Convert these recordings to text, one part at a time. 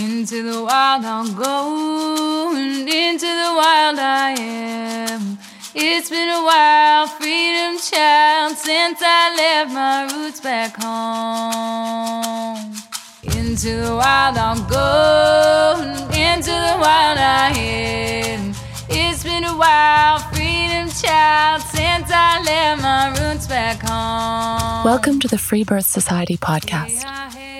Into the wild I'll go, and into the wild I am. It's been a while, freedom child, since I left my roots back home. Into the wild I'll go, and into the wild I am. It's been a while, freedom child, since I left my roots back home. Welcome to the Free Birth Society podcast.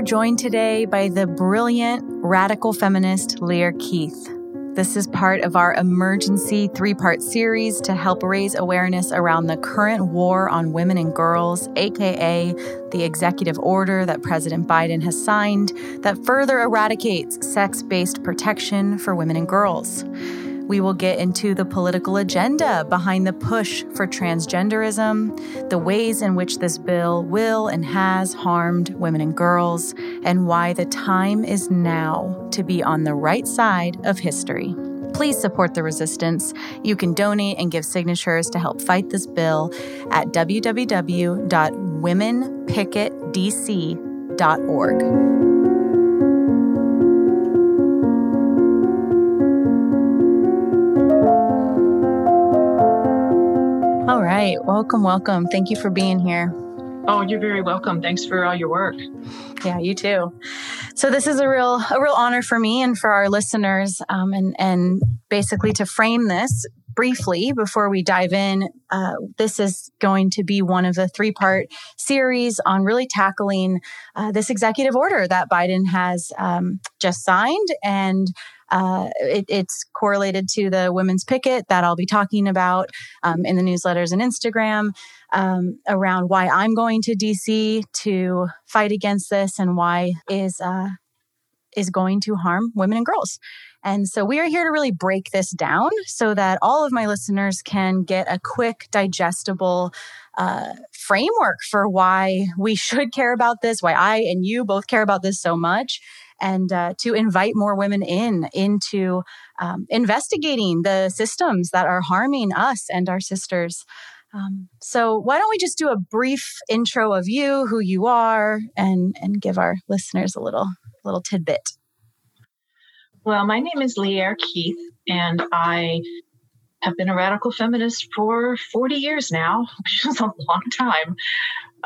Are joined today by the brilliant radical feminist Lierre Keith. This is part of our emergency three part series to help raise awareness around the current war on women and girls, aka the executive order that President Biden has signed that further eradicates sex based protection for women and girls. We will get into the political agenda behind the push for transgenderism, the ways in which this bill will and has harmed women and girls, and why the time is now to be on the right side of history. Please support the resistance. You can donate and give signatures to help fight this bill at www.womenpicketdc.org. right. Welcome, welcome. Thank you for being here. Oh, you're very welcome. Thanks for all your work. Yeah, you too. So this is a real a real honor for me and for our listeners, um, and and basically to frame this briefly before we dive in. Uh, this is going to be one of the three part series on really tackling uh, this executive order that Biden has um, just signed and. Uh, it, it's correlated to the women's picket that I'll be talking about um, in the newsletters and Instagram um, around why I'm going to DC to fight against this and why is uh, is going to harm women and girls. And so we are here to really break this down so that all of my listeners can get a quick, digestible uh, framework for why we should care about this, why I and you both care about this so much, and uh, to invite more women in into um, investigating the systems that are harming us and our sisters. Um, so why don't we just do a brief intro of you, who you are, and and give our listeners a little little tidbit. Well, my name is Lierre Keith, and I have been a radical feminist for 40 years now, which is a long time.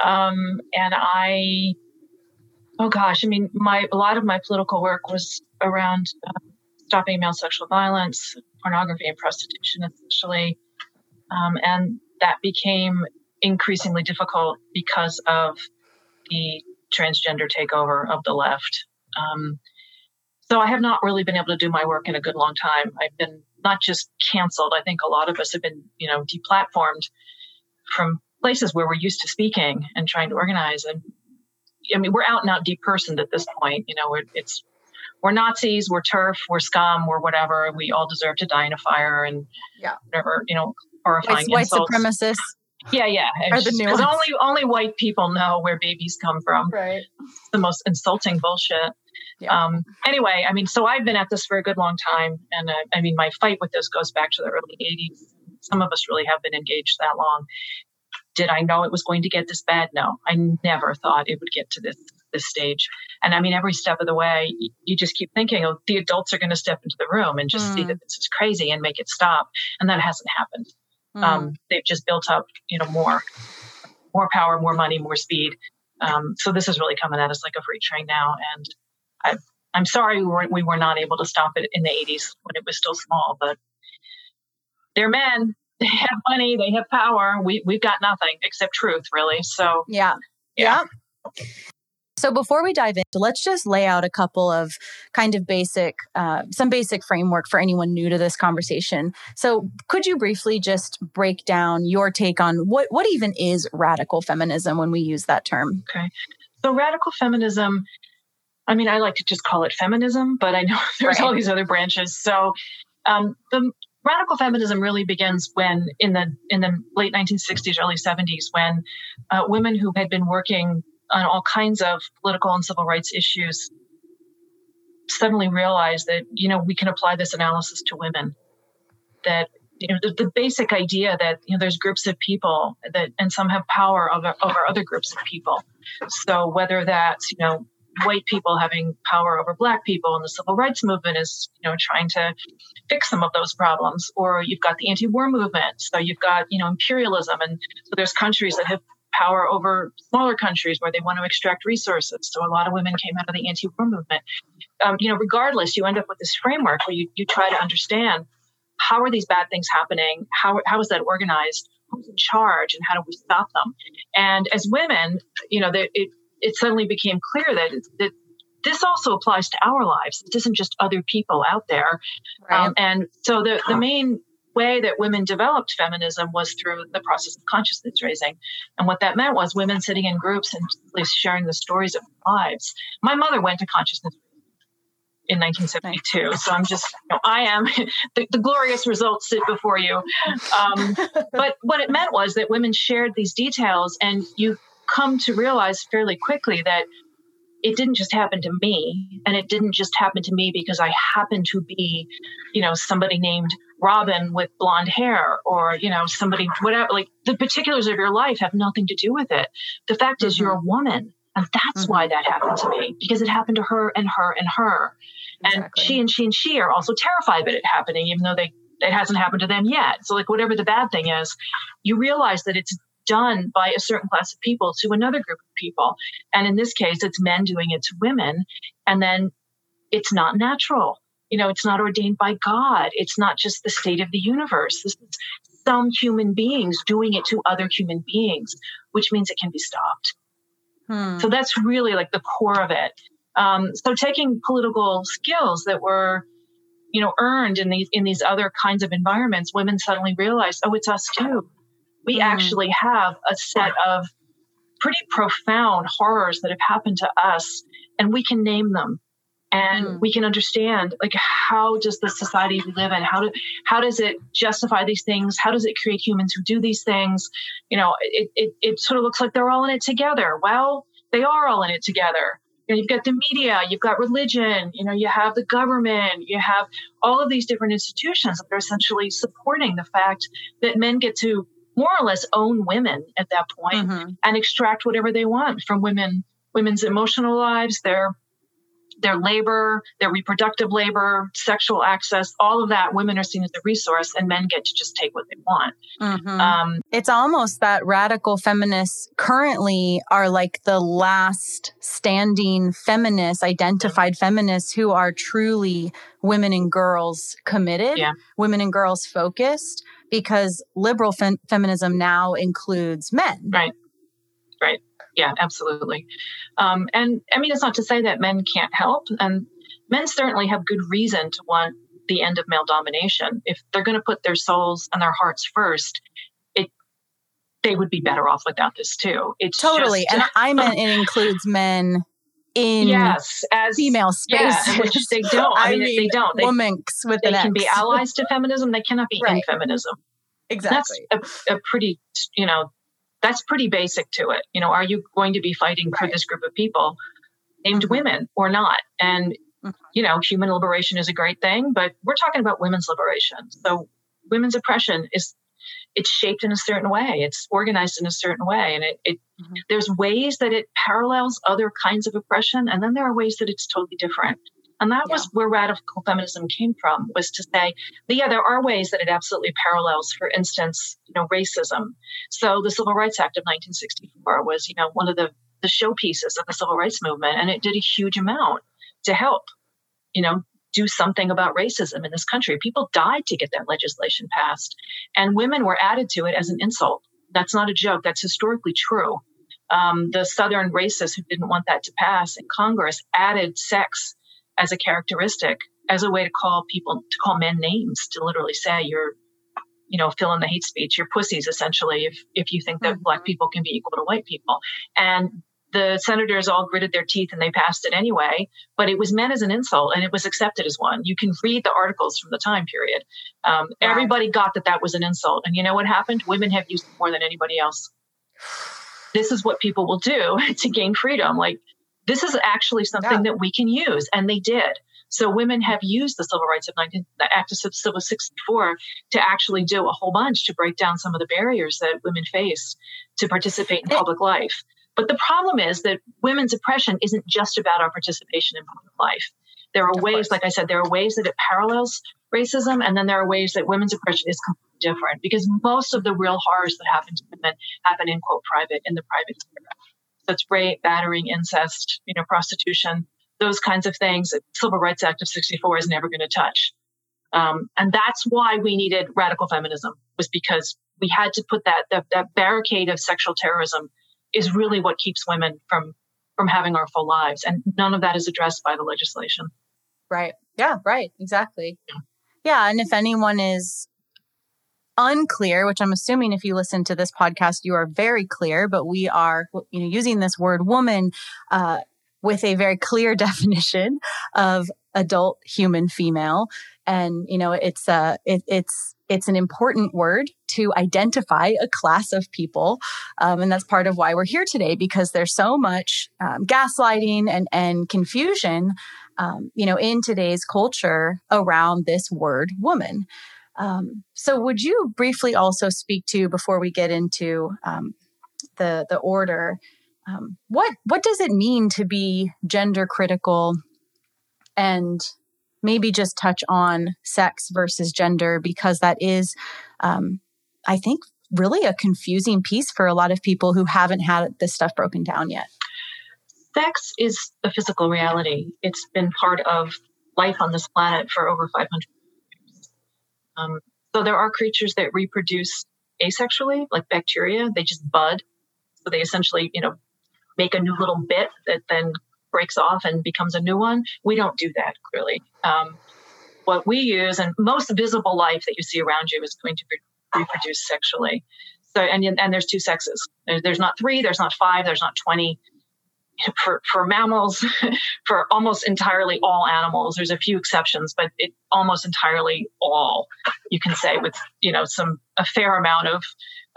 Um, and I, oh gosh, I mean, my a lot of my political work was around uh, stopping male sexual violence, pornography, and prostitution, especially. Um, and that became increasingly difficult because of the transgender takeover of the left. Um, so I have not really been able to do my work in a good long time. I've been not just canceled. I think a lot of us have been, you know, deplatformed from places where we're used to speaking and trying to organize. And I mean, we're out and out depersoned at this point. You know, we're, it's we're Nazis, we're TERF, we're scum, we're whatever. We all deserve to die in a fire and yeah. whatever, you know, horrifying white, insults. white supremacists. Yeah, yeah. Are the new ones. only only white people know where babies come from. Right. It's the most insulting bullshit. Yeah. Um, anyway, I mean, so I've been at this for a good long time, and uh, I mean, my fight with this goes back to the early '80s. Some of us really have been engaged that long. Did I know it was going to get this bad? No, I never thought it would get to this this stage. And I mean, every step of the way, you, just keep thinking, oh, the adults are going to step into the room and just see Mm. that this is crazy and make it stop, and that hasn't happened. Mm. Um, they've just built up, you know, more, more power, more money, more speed. Um, so this is really coming at us like a freight train now. And I, I'm sorry we were, we were not able to stop it in the 80s when it was still small, but they're men. they have money, they have power. We we've got nothing except truth, really. So yeah, yeah. yeah. So before we dive into, let's just lay out a couple of kind of basic, uh, some basic framework for anyone new to this conversation. So could you briefly just break down your take on what what even is radical feminism when we use that term? Okay, so radical feminism. I mean, I like to just call it feminism, but I know there's right. all these other branches. So um, the radical feminism really begins when in the in the late 1960s, early 70s, when uh, women who had been working on all kinds of political and civil rights issues suddenly realized that you know we can apply this analysis to women. That you know the, the, basic idea that you know there's groups of people that and some have power over, over other groups of people. So whether that's you know white people having power over black people and the civil rights movement is you know trying to fix some of those problems or you've got the anti-war movement so you've got you know imperialism and so there's countries that have power over smaller countries where they want to extract resources. So a lot of women came out of the anti-war movement. Um, you know, regardless, you end up with this framework where you, you try to understand how are these bad things happening? How, how is that organized? Who's in charge and how do we stop them? And as women, you know, it, it suddenly became clear that, that this also applies to our lives. It isn't just other people out there. Right. Um, and so the, the main way that women developed feminism was through the process of consciousness raising. And what that meant was women sitting in groups and sharing the stories of their lives. My mother went to consciousness in 1972. So I'm just, you know, I am, the, the, glorious results sit before you. Um, but what it meant was that women shared these details, and you come to realize fairly quickly that it didn't just happen to me and it didn't just happen to me because i happened to be you know somebody named robin with blonde hair or you know somebody whatever like the particulars of your life have nothing to do with it the fact mm-hmm. is you're a mm-hmm. woman and that's mm-hmm. why that happened to me because it happened to her and her and her exactly. and she and she and she are also terrified of it happening even though they it hasn't happened to them yet so like whatever the bad thing is you realize that it's done by a certain class of people to another group of people. And in this case, it's men doing it to women. And then it's not natural. You know, it's not ordained by God. It's not just the state of the universe. This is some human beings doing it to other human beings, which means it can be stopped. Hmm. So that's really like the core of it. Um, so taking political skills that were, you know, earned in these in these other kinds of environments, women suddenly realized, oh, it's us too we mm. actually have a set of pretty profound horrors that have happened to us and we can name them. And mm. we can understand like how does the society we live in how do how does it justify these things? How does it create humans who do these things? You know it, it, it sort of looks like they're all in it together. Well they are all in it together. You know, you've got the media, you've got religion, you know, you have the government, you have all of these different institutions that are essentially supporting the fact that men get to more or less own women at that point mm-hmm. and extract whatever they want from women women's emotional lives their their labor their reproductive labor sexual access all of that women are seen as a resource and men get to just take what they want mm-hmm. um, it's almost that radical feminists currently are like the last standing feminists identified feminists who are truly women and girls committed yeah. women and girls focused because liberal fem- feminism now includes men. Right. Right. Yeah, absolutely. Um, and I mean, it's not to say that men can't help, and men certainly have good reason to want the end of male domination. If they're going to put their souls and their hearts first, it they would be better off without this too. It's totally, just, and I meant it includes men in yes as female space, yeah, which they don't. I, I mean, mean, they don't. They, womenks with they can be allies to feminism. They cannot be right. in feminism. Exactly. That's a, a, pretty, you know, that's pretty basic to it. You know, are you going to be fighting for this group of people named women or not? And mm-hmm. you know, human liberation is a great thing, but we're talking about women's liberation. So women's oppression is it's shaped in a certain way it's organized in a certain way and it, it mm-hmm. there's ways that it parallels other kinds of oppression and then there are ways that it's totally different and that yeah. was where radical feminism came from was to say yeah there are ways that it absolutely parallels for instance you know racism so the civil rights act of 1964 was you know one of the the showpieces of the civil rights movement and it did a huge amount to help you know do something about racism in this country. People died to get that legislation passed, and women were added to it as an insult. That's not a joke. That's historically true. Um, the Southern racists who didn't want that to pass in Congress added sex as a characteristic, as a way to call people, to call men names, to literally say you're, you know, fill in the hate speech, you're pussies essentially, if if you think that mm-hmm. black people can be equal to white people. And the senators all gritted their teeth and they passed it anyway, but it was meant as an insult and it was accepted as one. You can read the articles from the time period. Um, wow. Everybody got that that was an insult. And you know what happened? Women have used it more than anybody else. This is what people will do to gain freedom. Like, this is actually something yeah. that we can use. And they did. So women have used the Civil Rights of 19, the Act of Civil 64 to actually do a whole bunch to break down some of the barriers that women face to participate in public life. But the problem is that women's oppression isn't just about our participation in public life. There are ways, like I said, there are ways that it parallels racism, and then there are ways that women's oppression is completely different because most of the real horrors that happen to women happen in quote private in the private sphere. It's rape, battering, incest, you know, prostitution, those kinds of things. The Civil Rights Act of '64 is never going to touch, um, and that's why we needed radical feminism was because we had to put that, that that barricade of sexual terrorism is really what keeps women from from having our full lives and none of that is addressed by the legislation. Right. Yeah right. Exactly. Yeah, yeah and if anyone is unclear which i'm assuming if you listen to this podcast you are very clear but we are you know using this word woman uh, with a very clear definition of adult human female. And you know it's uh it, it's it's an important word to identify a class of people um, and that's part of why we're here today because there's so much um, gaslighting and and confusion um, you know in today's culture around this word woman um, so would you briefly also speak to before we get into um, the the order um, what what does it mean to be gender critical and maybe just touch on sex versus gender because that is, um, I think, really a confusing piece for a lot of people who haven't had this stuff broken down yet. Sex is a physical reality. It's been part of life on this planet for over 500 years. Um, so there are creatures that reproduce asexually, like bacteria. They just bud. So they essentially, you know, make a new little bit that then breaks off and becomes a new one. We don't do that clearly. Um, what we use, and most visible life that you see around you is going to re- reproduce sexually. So, and and there's two sexes. There's not three. There's not five. There's not twenty. For for mammals, for almost entirely all animals, there's a few exceptions, but it almost entirely all you can say with you know some a fair amount of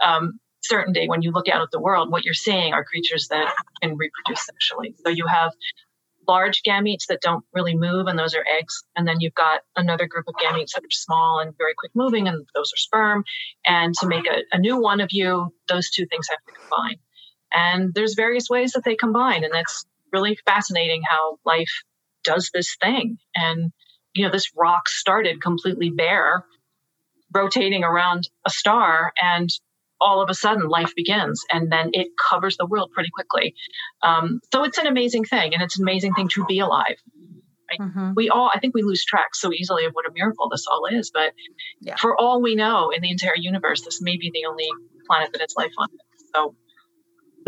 um, certainty when you look out at the world, what you're seeing are creatures that can reproduce sexually. So you have large gametes that don't really move, and those are eggs. And then you've got another group of gametes that are small and very quick moving, and those are sperm. And to make a, a new one of you, those two things have to combine. And there's various ways that they combine, and that's really fascinating how life does this thing. And you know, this rock started completely bare, rotating around a star, and all of a sudden life begins and then it covers the world pretty quickly. Um, so it's an amazing thing and it's an amazing thing to be alive. Right? Mm-hmm. We all, I think we lose track so easily of what a miracle this all is. But yeah. for all we know in the entire universe, this may be the only planet that has life on it. So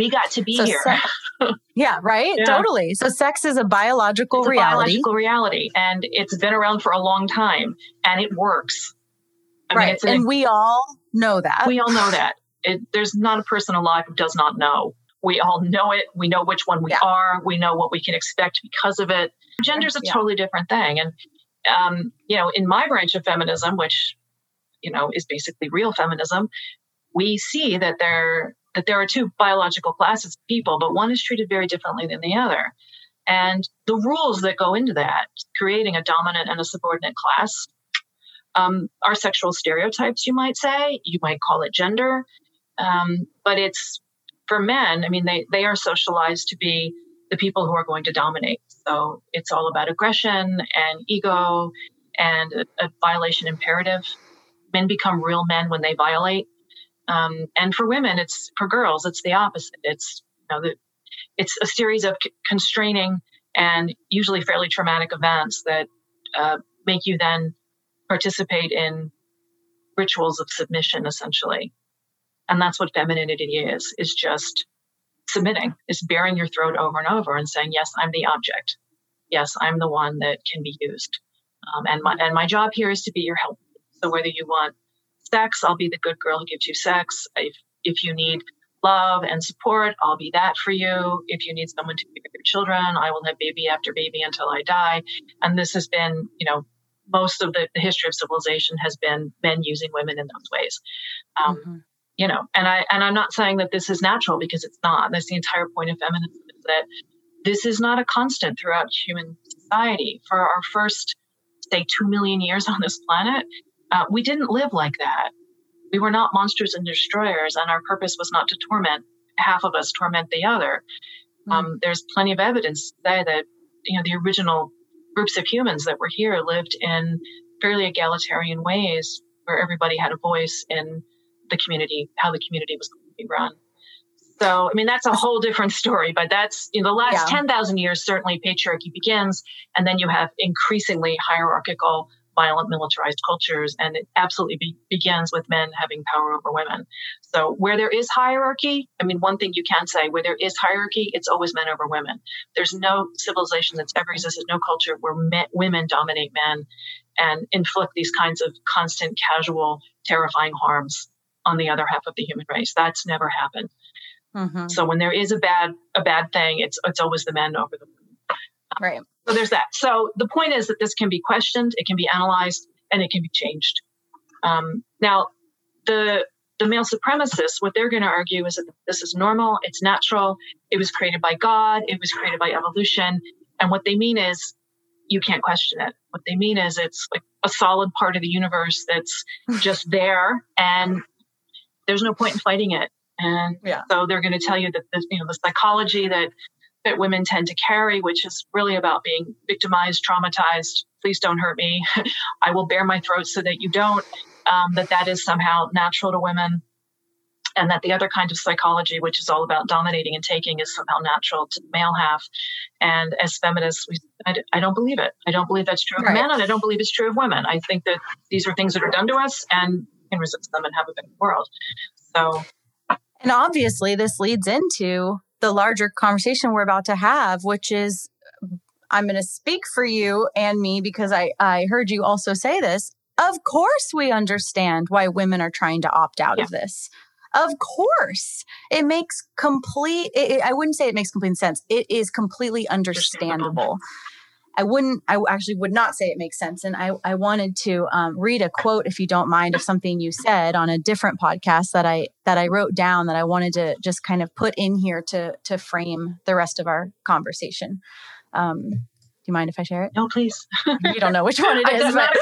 we got to be so here. Se- yeah, right? Yeah. Totally. So sex is a biological it's a reality. biological reality. And it's been around for a long time and it works. I right. Mean, and we all know that. We all know that. It, there's not a person alive who does not know. We all know it. We know which one we yeah. are. We know what we can expect because of it. Gender's a yeah. totally different thing. And, um, you know, in my branch of feminism, which, you know, is basically real feminism, we see that there that there are two biological classes of people, but one is treated very differently than the other. And the rules that go into that, creating a dominant and a subordinate class, um, are sexual stereotypes, you might say. You might call it gender. Um, but it's for men, I mean, they, they are socialized to be the people who are going to dominate. So it's all about aggression and ego and a, a violation imperative. Men become real men when they violate. Um, and for women, it's for girls, it's the opposite. It's you know, the, it's a series of c- constraining and usually fairly traumatic events that uh, make you then participate in rituals of submission, essentially. And that's what femininity is, is just submitting, is baring your throat over and over and saying, yes, I'm the object. Yes, I'm the one that can be used. Um, and my, and my job here is to be your help. So whether you want sex, I'll be the good girl who gives you sex. If, if you need love and support, I'll be that for you. If you need someone to be with your children, I will have baby after baby until I die. And this has been, you know, most of the, the history of civilization has been men using women in those ways. Um, mm-hmm. You know, and I and I'm not saying that this is natural because it's not. That's the entire point of feminism is that this is not a constant throughout human society. For our first, say, two million years on this planet, uh, we didn't live like that. We were not monsters and destroyers, and our purpose was not to torment half of us, torment the other. Mm-hmm. Um, there's plenty of evidence to say that you know the original groups of humans that were here lived in fairly egalitarian ways where everybody had a voice in the community, how the community was going to be run. So, I mean, that's a whole different story, but that's, you know, the last yeah. 10,000 years, certainly patriarchy begins, and then you have increasingly hierarchical violent militarized cultures and it absolutely be, begins with men having power over women. So where there is hierarchy i mean one thing you can say where there is hierarchy it's always men over women. There's no civilization that's ever existed no culture where men, women dominate men and inflict these kinds of constant casual terrifying harms on the other half of the human race. That's never happened. Mm-hmm. so when there is a bad a bad thing it's it's always the men over the women. Right so there's that. So the point is that this can be questioned, it can be analyzed, and it can be changed. Um, now, the the male supremacists, what they're going to argue is that this is normal, it's natural, it was created by God, it was created by evolution, and what they mean is you can't question it. What they mean is it's like a solid part of the universe that's just there, and there's no point in fighting it. And yeah. so they're going to tell you that the, you know the psychology that that women tend to carry, which is really about being victimized, traumatized. Please don't hurt me. I will bare my throat so that you don't. Um, that that is somehow natural to women, and that the other kind of psychology, which is all about dominating and taking, is somehow natural to the male half. And as feminists, we, I, I don't believe it. I don't believe that's true of right. men, and I don't believe it's true of women. I think that these are things that are done to us, and can resist them and have a better world. So, and obviously, this leads into the larger conversation we're about to have, which is I'm going to speak for you and me because I, I heard you also say this. Of course, we understand why women are trying to opt out yeah. of this. Of course, it makes complete, it, I wouldn't say it makes complete sense. It is completely understandable. I wouldn't, I actually would not say it makes sense. And I, I wanted to um, read a quote, if you don't mind, of something you said on a different podcast that I, that I wrote down that I wanted to just kind of put in here to, to frame the rest of our conversation. Um, do you mind if I share it? No, please. you don't know which one it is. I not a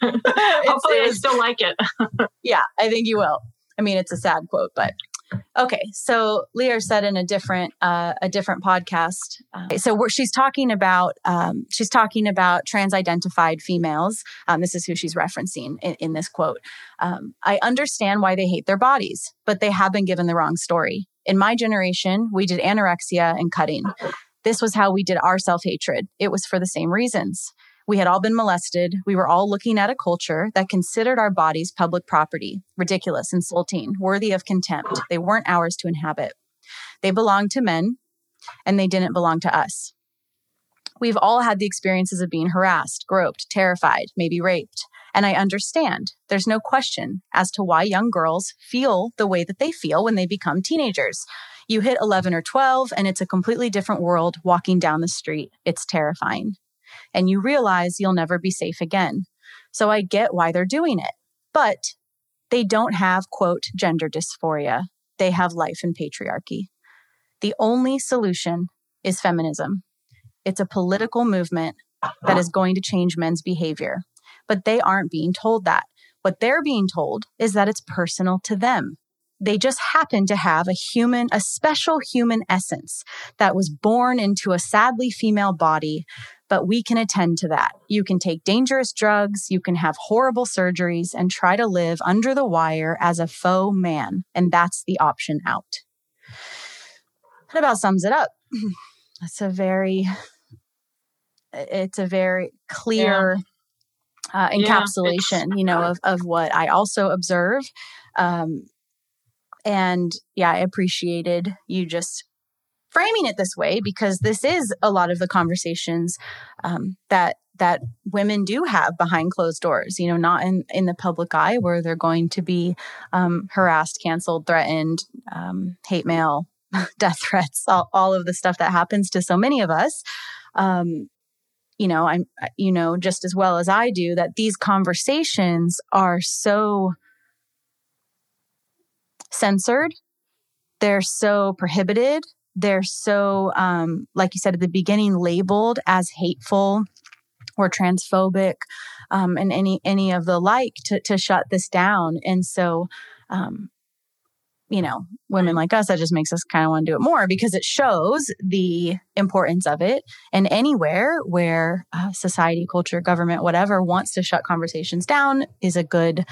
clue. Hopefully, I still like it. yeah, I think you will. I mean, it's a sad quote, but Okay, so Lierre said in a different uh, a different podcast. Uh, so she's talking about um, she's talking about trans-identified females. Um, this is who she's referencing in, in this quote. Um, I understand why they hate their bodies, but they have been given the wrong story. In my generation, we did anorexia and cutting. This was how we did our self hatred. It was for the same reasons. We had all been molested. We were all looking at a culture that considered our bodies public property, ridiculous, insulting, worthy of contempt. They weren't ours to inhabit. They belonged to men, and they didn't belong to us. We've all had the experiences of being harassed, groped, terrified, maybe raped. And I understand. There's no question as to why young girls feel the way that they feel when they become teenagers. You hit 11 or 12, and it's a completely different world walking down the street. It's terrifying and you realize you'll never be safe again. So I get why they're doing it. But they don't have, quote, gender dysphoria. They have life and patriarchy. The only solution is feminism. It's a political movement that is going to change men's behavior. But they aren't being told that. What they're being told is that it's personal to them. They just happen to have a human, a special human essence that was born into a sadly female body but we can attend to that. You can take dangerous drugs, you can have horrible surgeries, and try to live under the wire as a faux man. And that's the option out. That about sums it up. That's a very it's a very clear yeah. uh, encapsulation, yeah, you know, of, of what I also observe. Um, and yeah, I appreciated you just framing it this way because this is a lot of the conversations um, that that women do have behind closed doors you know not in in the public eye where they're going to be um, harassed canceled threatened um, hate mail death threats all, all of the stuff that happens to so many of us. Um, you know i'm you know just as well as i do that these conversations are so censored. They're so prohibited they're so um, like you said at the beginning labeled as hateful or transphobic um, and any any of the like to, to shut this down. And so um, you know women like us that just makes us kind of want to do it more because it shows the importance of it. And anywhere where uh, society culture government whatever wants to shut conversations down is a good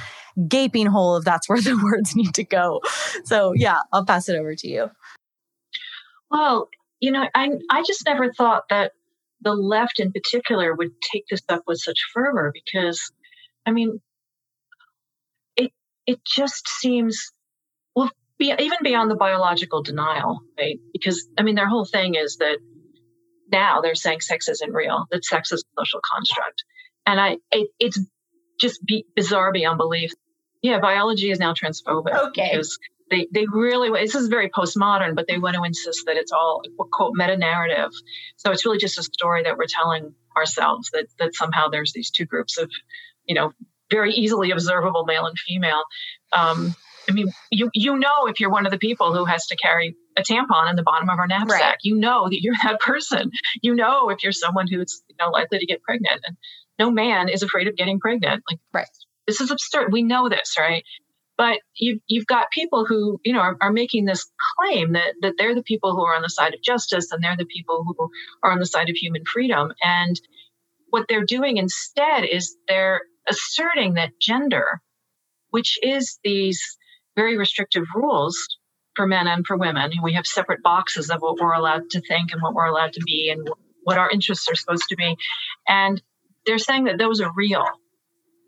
gaping hole if that's where the words need to go. So yeah i'll pass it over to you well you know i i just never thought that the left in particular would take this up with such fervor because, I mean, it it just seems well, be, even beyond the biological denial, right? Because I mean, their whole thing is that now they're saying sex isn't real; that sex is a social construct, and I it, it's just be, bizarre beyond belief. Yeah, biology is now transphobic okay. because they they really this is very postmodern, but they want to insist that it's all quote meta narrative. So it's really just a story that we're telling ourselves that that somehow there's these two groups of, you know, very easily observable male and female. Um, I mean, you you know if you're one of the people who has to carry a tampon in the bottom of our knapsack, right. you know that you're that person. You know if you're someone who's you know likely to get pregnant, and no man is afraid of getting pregnant. Like, right. This is absurd. We know this, right? But you, you've got people who, you know, are, are, making this claim that, that they're the people who are on the side of justice and they're the people who are on the side of human freedom. And what they're doing instead is they're asserting that gender, which is these very restrictive rules for men and for women, and we have separate boxes of what we're allowed to think and what we're allowed to be and what our interests are supposed to be. And they're saying that those are real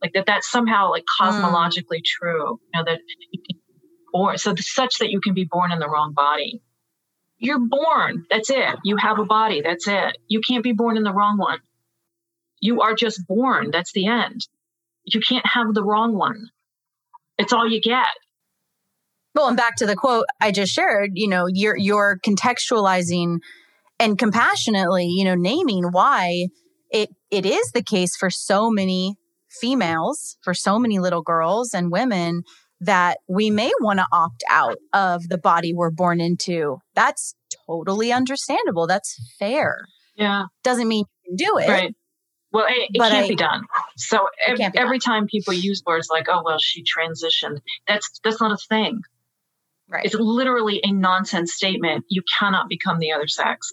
like that that's somehow like hmm. cosmologically mm. true you know that born so such that you can be born in the wrong body. You're born that's it. You have a body that's it. You can't be born in the wrong one. You are just born that's the end. You can't have the wrong one. It's all you get. Well and back to the quote i just shared you know you're you're contextualizing and compassionately you know naming why it it is the case for so many females, for so many little girls and women, that we may want to opt out of the body we're born into. That's totally understandable. That's fair. Yeah. Doesn't mean you can do it. Right. Well, it, it can't I, be done. So ev- every done. time people use words like, "Oh, well, she transitioned," that's that's not a thing. Right. It's literally a nonsense statement. You cannot become the other sex.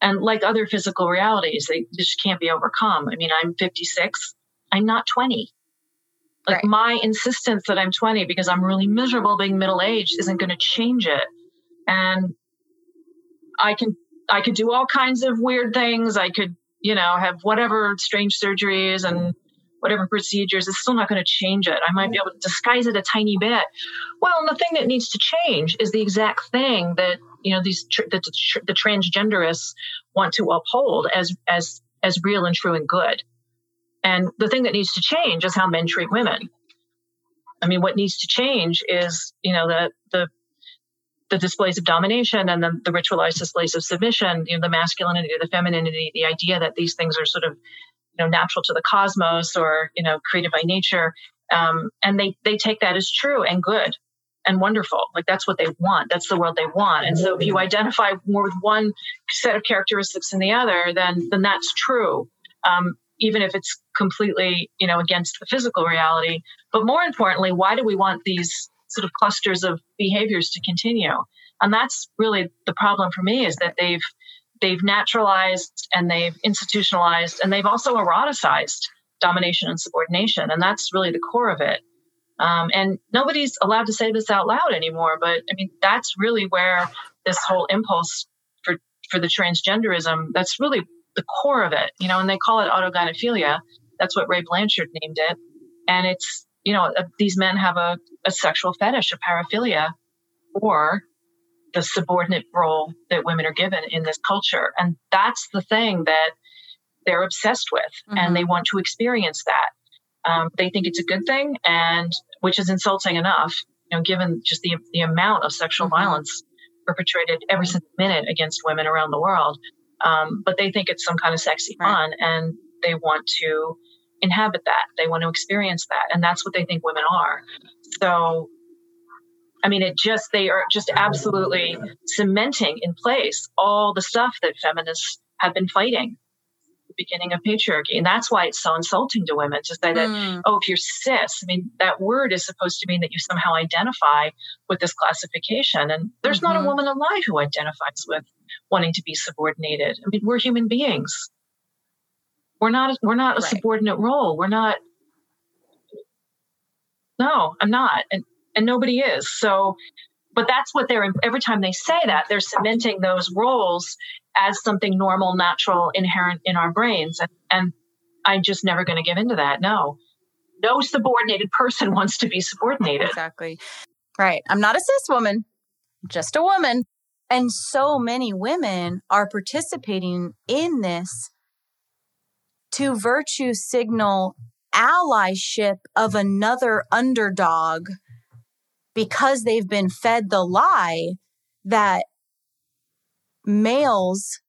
And like other physical realities, they just can't be overcome. I mean, I'm 56. I'm not 20. Like right. my insistence that I'm 20 because I'm really miserable being middle aged isn't going to change it. And I can I could do all kinds of weird things. I could, you know, have whatever strange surgeries and whatever procedures. It's still not going to change it. I might be able to disguise it a tiny bit. Well, and the thing that needs to change is the exact thing that you know these tr- the, the transgenderists want to uphold as as as real and true and good. And the thing that needs to change is how men treat women. I mean, what needs to change is, you know, the the the displays of domination and the, the ritualized displays of submission, you know, the masculinity, the femininity, the idea that these things are sort of, you know, natural to the cosmos or, you know, created by nature. Um, and they they take that as true and good and wonderful. Like that's what they want. That's the world they want. And so if you identify more with one set of characteristics than the other, then then that's true. Um, even if it's completely, you know, against the physical reality. But more importantly, why do we want these sort of clusters of behaviors to continue? And that's really the problem for me is that they've they've naturalized and they've institutionalized and they've also eroticized domination and subordination. And that's really the core of it. Um, and nobody's allowed to say this out loud anymore. But I mean, that's really where this whole impulse for for the transgenderism that's really the core of it, you know, and they call it autogynephilia. That's what Ray Blanchard named it. And it's, you know, uh, these men have a, a sexual fetish, a paraphilia, or the subordinate role that women are given in this culture. And that's the thing that they're obsessed with mm-hmm. and they want to experience that. Um, they think it's a good thing, and which is insulting enough, you know, given just the, the amount of sexual mm-hmm. violence perpetrated every single minute against women around the world. Um, but they think it's some kind of sexy right. fun and they want to inhabit that. They want to experience that. And that's what they think women are. So, I mean, it just, they are just absolutely cementing in place all the stuff that feminists have been fighting the beginning of patriarchy. And that's why it's so insulting to women to say that, mm. oh, if you're cis, I mean, that word is supposed to mean that you somehow identify with this classification. And there's mm-hmm. not a mm-hmm. woman alive who identifies with wanting to be subordinated. I mean, we're human beings. We're not, we're not a right. subordinate role. We're not, no, I'm not. And, and nobody is. So, but that's what they're, every time they say that, they're cementing those roles as something normal, natural, inherent in our brains. And, and I'm just never going to give into that. No, no subordinated person wants to be subordinated. Exactly. Right. I'm not a cis woman, just a woman. And so many women are participating in this to virtue signal allyship of another underdog because they've been fed the lie that males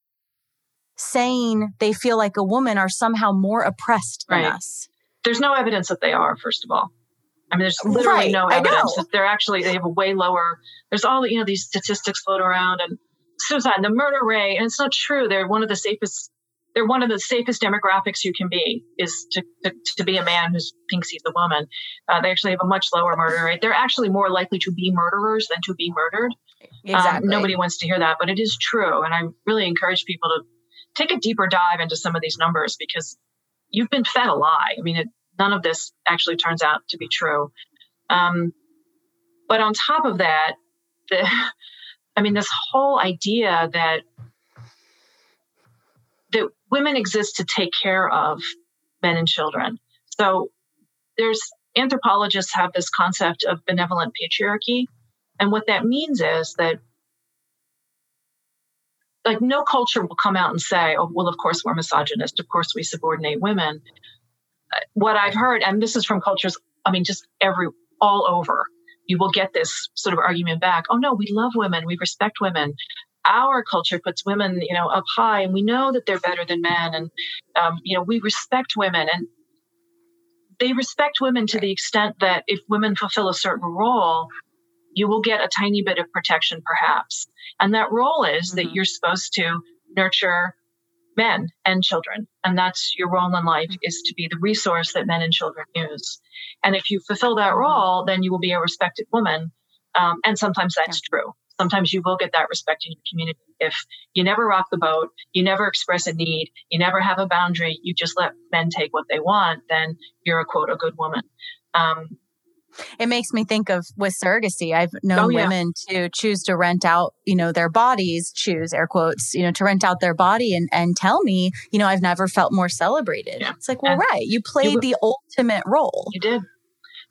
saying they feel like a woman are somehow more oppressed than right. us. There's no evidence that they are, first of all. I mean, there's literally right, no evidence that they're actually, they have a way lower, there's all, you know, these statistics float around and suicide, and the murder rate, and it's not true. They're one of the safest, they're one of the safest demographics you can be is to, to, to be a man who thinks he's a woman. Uh, they actually have a much lower murder rate. They're actually more likely to be murderers than to be murdered. Um, exactly. Um, nobody wants to hear that, but it is true. And I really encourage people to take a deeper dive into some of these numbers because you've been fed a lie. I mean, it, none of this actually turns out to be true. Um, but on top of that, the, I mean, this whole idea that that women exist to take care of men and children. So there's anthropologists have this concept of benevolent patriarchy, and what that means is that like no culture will come out and say, oh, well, of course we're misogynist. Of course we subordinate women. Uh, what I've heard, and this is from cultures, I mean, just every, all over, you will get this sort of argument back. Oh, no, we love women. We respect women. Our culture puts women, you know, up high and we know that they're better than men. And, um, you know, we respect women and they respect women to the extent that if women fulfill a certain role, you will get a tiny bit of protection perhaps. And that role is mm-hmm. that you're supposed to nurture men and children. And that's your role in life is to be the resource that men and children use. And if you fulfill that mm-hmm. role, then you will be a respected woman. Um, and sometimes that's true. Sometimes you will get that respect in your community. If you never rock the boat, you never express a need, you never have a boundary, you just let men take what they want, then you're a quote, a good woman. Um, it makes me think of with surrogacy. I've known oh, yeah. women to choose to rent out, you know, their bodies, choose air quotes, you know, to rent out their body and, and tell me, you know, I've never felt more celebrated. Yeah. It's like, well, and right. You played you, the ultimate role. You did.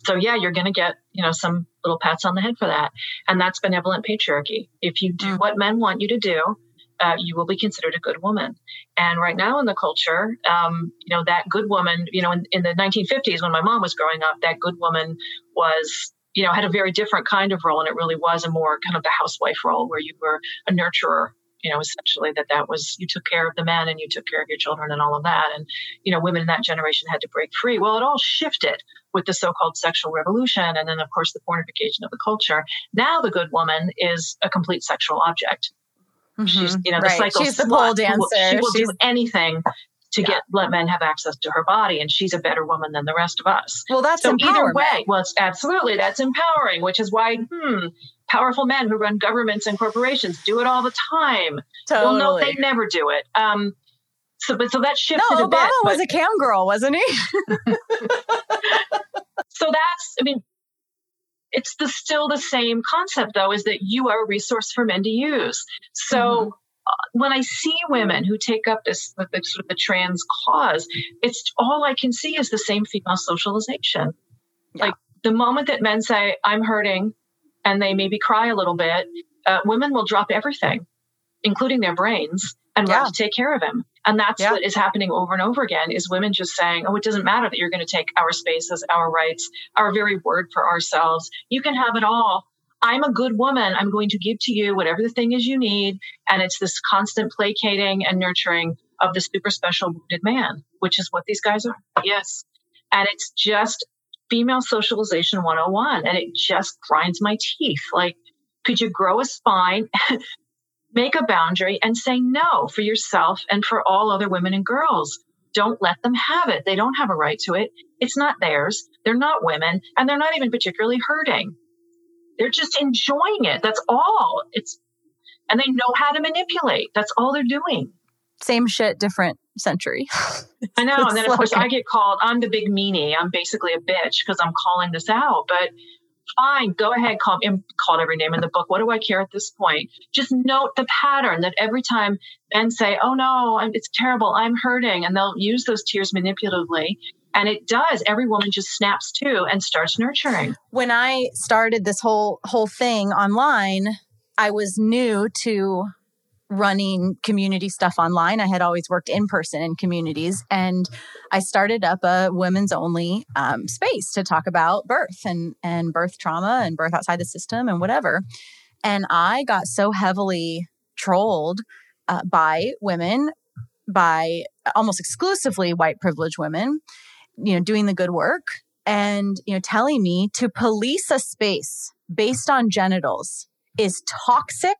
So yeah, you're going to get, you know, some little pats on the head for that. And that's benevolent patriarchy. If you do mm. what men want you to do, uh, you will be considered a good woman. And right now in the culture, um, you know, that good woman, you know, in, in the 1950s when my mom was growing up, that good woman was you know, had a very different kind of role, and it really was a more kind of the housewife role where you were a nurturer. You know, essentially that that was you took care of the men and you took care of your children and all of that. And you know, women in that generation had to break free. Well, it all shifted with the so-called sexual revolution, and then of course the pornification of the culture. Now the good woman is a complete sexual object. Mm-hmm. She's, you know, the right. cycle. She's the pole dancer. She will She's... do anything to yeah. get let men have access to her body, and she's a better woman than the rest of us. Well, that's so either way. Well, it's absolutely that's empowering, which is why hmm, powerful men who run governments and corporations do it all the time. Totally. Well, no, they never do it. Um, so, but so that shifted no, Obama bit. was a cam girl, wasn't he? so that's, I mean, it's the still the same concept though, is that you are a resource for men to use. So. Mm-hmm when I see women who take up this the, the, sort of the trans cause, it's all I can see is the same female socialization. Yeah. Like the moment that men say, I'm hurting, and they maybe cry a little bit, uh, women will drop everything, including their brains, and yeah. run to take care of him. And that's yeah. what is happening over and over again is women just saying, oh, it doesn't matter that you're going to take our spaces, our rights, our very word for ourselves. You can have it all. I'm a good woman. I'm going to give to you whatever the thing is you need. And it's this constant placating and nurturing of the super special wounded man, which is what these guys are. Yes. And it's just female socialization 101 and it just grinds my teeth. Like could you grow a spine make a boundary and say no for yourself and for all other women and girls? Don't let them have it. They don't have a right to it. It's not theirs. They're not women and they're not even particularly hurting. They're just enjoying it. That's all. It's and they know how to manipulate. That's all they're doing. Same shit, different century. I know. and then, of course, I get called, I'm the big meanie. I'm basically a bitch because I'm calling this out. But fine, go ahead, call me. I'm called every name in the book. What do I care at this point? Just note the pattern that every time men say, oh no, it's terrible, I'm hurting, and they'll use those tears manipulatively. And it does. Every woman just snaps to and starts nurturing. When I started this whole whole thing online, I was new to running community stuff online. I had always worked in person in communities, and I started up a women's only um, space to talk about birth and and birth trauma and birth outside the system and whatever. And I got so heavily trolled uh, by women, by almost exclusively white privileged women, you know, doing the good work and you know telling me to police a space based on genitals is toxic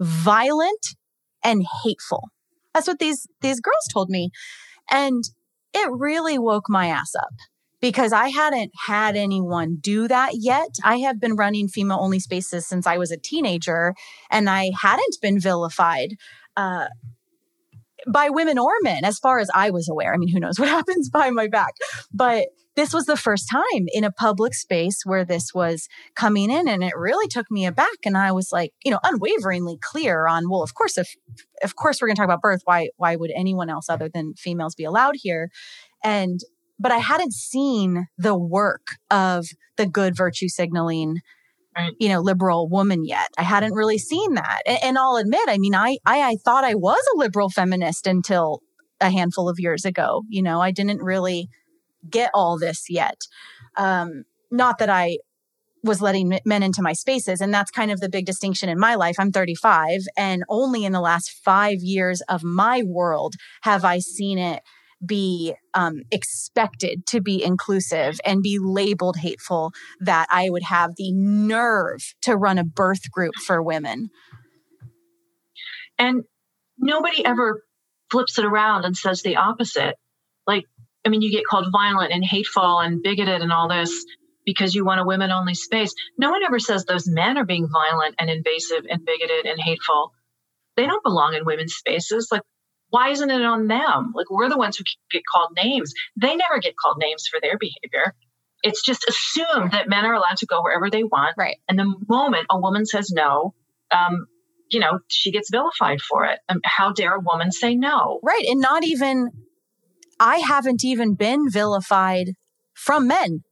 violent and hateful. That's what these these girls told me. And it really woke my ass up because I hadn't had anyone do that yet. I have been running female only spaces since I was a teenager and I hadn't been vilified uh, by women or men as far as I was aware. I mean, who knows what happens behind my back, but this was the first time in a public space where this was coming in and it really took me aback and i was like you know unwaveringly clear on well of course if of course we're going to talk about birth why why would anyone else other than females be allowed here? And but i hadn't seen the work of the good virtue signaling you know liberal woman yet. I hadn't really seen that. And, and, i'll admit i mean I, I i thought i was a liberal feminist until a handful of years ago you know? I didn't really get all this yet. Um, not that I was letting men into my spaces. And that's kind of the big distinction in my life. I'm 35, and only in the last five years of my world have I seen it be um, expected to be inclusive and be labeled hateful that I would have the nerve to run a birth group for women. And nobody ever flips it around and says the opposite. Like, I mean, you get called violent and hateful and bigoted and all this because you want a women only space. No one ever says those men are being violent and invasive and bigoted and hateful. They don't belong in women's spaces. Like, why isn't it on them? Like, we're the ones who get called names. They never get called names for their behavior. It's just assumed that men are allowed to go wherever they want. Right. And the moment a woman says no, um, you know, she gets vilified for it. Um, how dare a woman say no? Right. And not even I haven't even been vilified from men.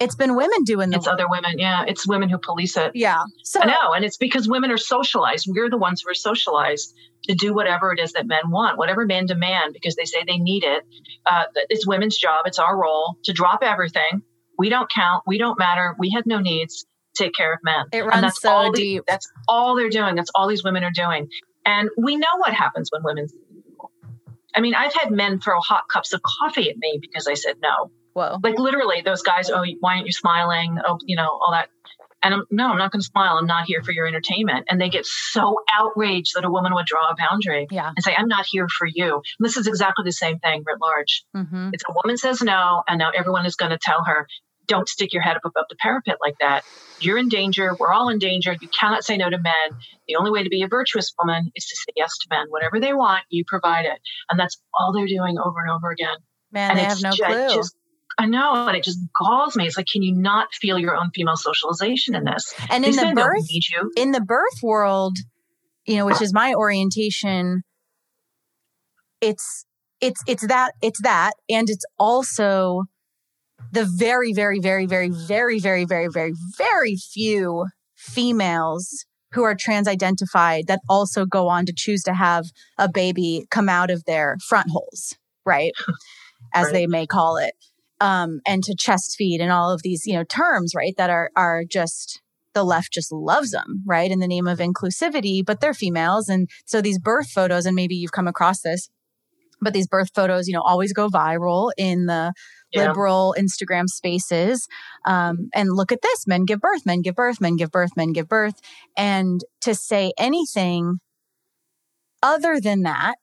It's been women doing the It's work. other women. Yeah. It's women who police it. Yeah. So I know. And it's because women are socialized. We're the ones who are socialized to do whatever it is that men want, whatever men demand, because they say they need it. Uh, it's women's job. It's our role to drop everything. We don't count. We don't matter. We have no needs. Take care of men. It runs and that's so all deep. The, that's all they're doing. That's all these women are doing. And we know what happens when women I mean, I've had men throw hot cups of coffee at me because I said no. Whoa. Like literally, those guys, oh, why aren't you smiling? Oh, you know, all that. And I'm, no, I'm not going to smile. I'm not here for your entertainment. And they get so outraged that a woman would draw a boundary yeah. and say, I'm not here for you. And this is exactly the same thing writ large. Mm-hmm. It's a woman says no, and now everyone is going to tell her, don't stick your head up above the parapet like that. You're in danger. We're all in danger. You cannot say no to men. The only way to be a virtuous woman is to say yes to men. Whatever they want, you provide it. And that's all they're doing over and over again. Man, and they have no just, clue. Just, I know, and it just galls me. It's like, can you not feel your own female socialization in this? And in the birth, in the birth world, you know, which is my orientation, it's it's it's that it's that and it's also the very very very very very very very very very few females who are trans identified that also go on to choose to have a baby come out of their front holes, right? As right. they may call it. Um, and to chest feed and all of these, you know, terms, right, that are are just the left just loves them, right, in the name of inclusivity, but they're females. And so these birth photos, and maybe you've come across this, but these birth photos, you know, always go viral in the yeah. liberal Instagram spaces. Um, and look at this men give birth, men give birth, men give birth, men give birth. And to say anything other than that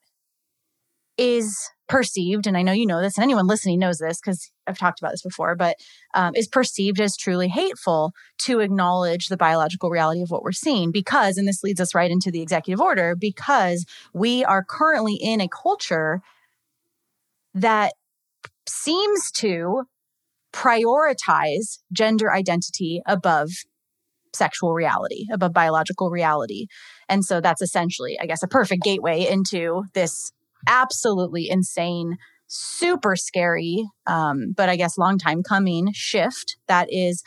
is perceived, and I know you know this, and anyone listening knows this because I've talked about this before, but um, is perceived as truly hateful to acknowledge the biological reality of what we're seeing. Because, and this leads us right into the executive order, because we are currently in a culture that seems to prioritize gender identity above sexual reality, above biological reality. And so that's essentially, I guess, a perfect gateway into this absolutely insane, super scary, um, but I guess long time coming shift that is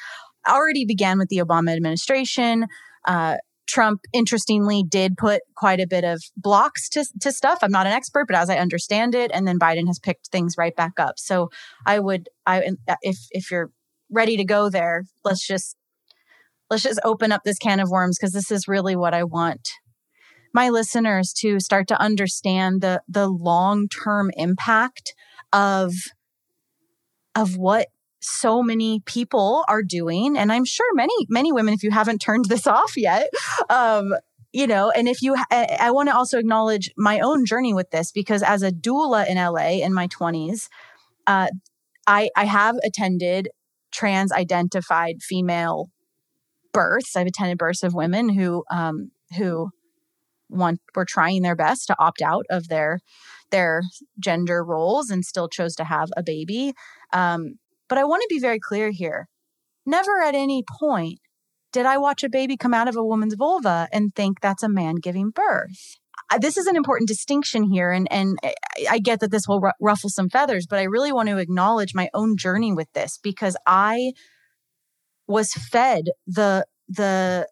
already began with the Obama administration. Uh, Trump, interestingly, did put quite a bit of blocks to, to stuff. I'm not an expert, but as I understand it, and then Biden has picked things right back up. So I would, I uh, if if you're ready to go there, let's just let's just open up this can of worms because this is really what I want my listeners to start to understand the the long term impact of of what so many people are doing and i'm sure many many women if you haven't turned this off yet um you know and if you i, I want to also acknowledge my own journey with this because as a doula in la in my 20s uh, i i have attended trans identified female births. I've attended births of women who um who want were trying their best to opt out of their their gender roles and still chose to have a baby. Um, but I want to be very clear here. Never at any point did I watch a baby come out of a woman's vulva and think that's a man giving birth. This is an important distinction here, and, and I get that this will ruffle some feathers, but I really want to acknowledge my own journey with this because I was fed the the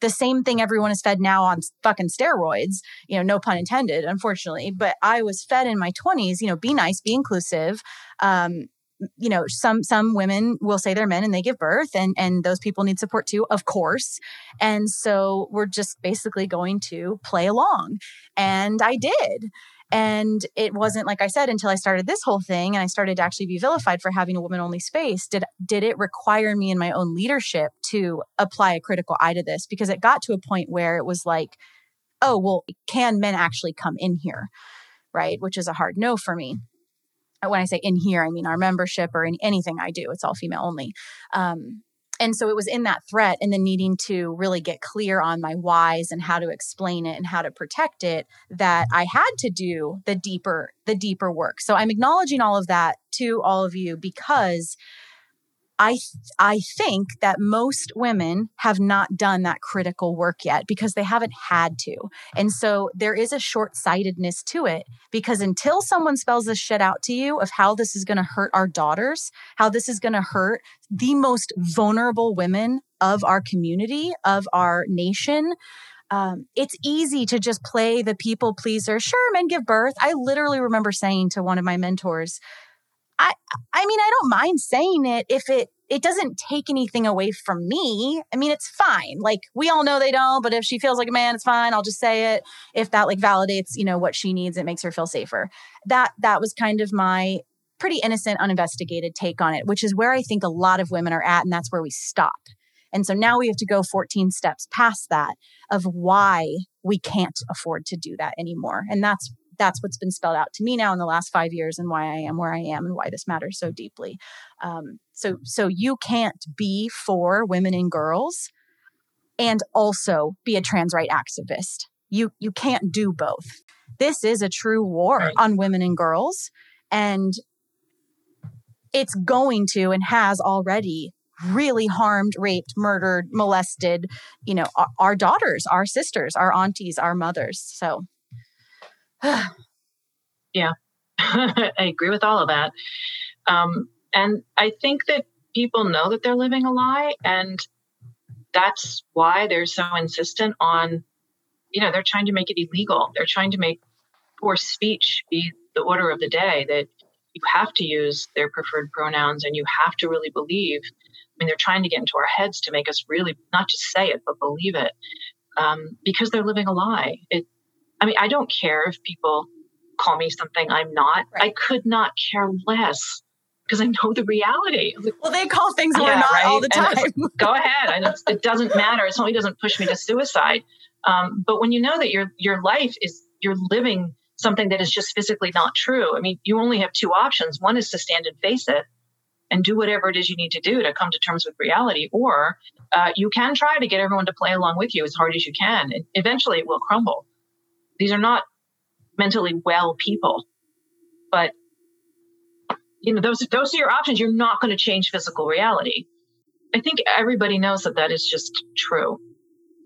the same thing everyone is fed now on fucking steroids, you know, no pun intended, unfortunately. But I was fed in my 20s, you know, be nice, be inclusive, um, you know some some women will say they're men and they give birth and and those people need support too of course. And so we're just basically going to play along. And i did. And it wasn't like i said until i started this whole thing and i started to actually be vilified for having a woman only space did did it require me in my own leadership to apply a critical eye to this? Because it got to a point where it was like oh well can men actually come in here? Right? Which is a hard no for me when I say in here, I mean our membership or in anything I do. It's all female only. Um, and so it was in that threat and then needing to really get clear on my whys and how to explain it and how to protect it that I had to do the deeper the deeper work. So I'm acknowledging all of that to all of you because I I think that most women have not done that critical work yet because they haven't had to. And so there is a short-sightedness to it because until someone spells this shit out to you of how this is going to hurt our daughters, how this is going to hurt the most vulnerable women of our community, of our nation, um, it's easy to just play the people pleaser. Sure, men give birth. I literally remember saying to one of my mentors, I I mean, I don't mind saying it if it it doesn't take anything away from me. I mean, it's fine. Like we all know they don't, but if she feels like a man, it's fine. I'll just say it. If that like validates, you know, what she needs, it makes her feel safer. That that was kind of my pretty innocent, uninvestigated take on it, which is where I think a lot of women are at, and that's where we stop. And so now we have to go 14 steps past that of why we can't afford to do that anymore. And that's that's what's been spelled out to me now in the last five years and why I am where I am and why this matters so deeply. Um, so, so you can't be for women and girls and also be a trans right activist. You you can't do both. This is a true war right. on women and girls, and it's going to and has already really harmed, raped, murdered, molested, you know, our, our daughters, our sisters, our aunties, our mothers. So, yeah, I agree with all of that. Um, and I think that people know that they're living a lie. And that's why they're so insistent on, you know, they're trying to make it illegal. They're trying to make forced speech be the order of the day that you have to use their preferred pronouns and you have to really believe. I mean, they're trying to get into our heads to make us really not just say it, but believe it um, because they're living a lie. It, I mean, I don't care if people call me something I'm not. Right. I could not care less because I know the reality. Well, they call things yeah, we're not right? all the time. Go ahead. it doesn't matter. It certainly doesn't push me to suicide. Um, but when you know that your your life is you're living something that is just physically not true. I mean, you only have two options. One is to stand and face it and do whatever it is you need to do to come to terms with reality, or uh, you can try to get everyone to play along with you as hard as you can. And eventually it will crumble. These are not mentally well people, but you know those those are your options. You're not going to change physical reality. I think everybody knows that that is just true.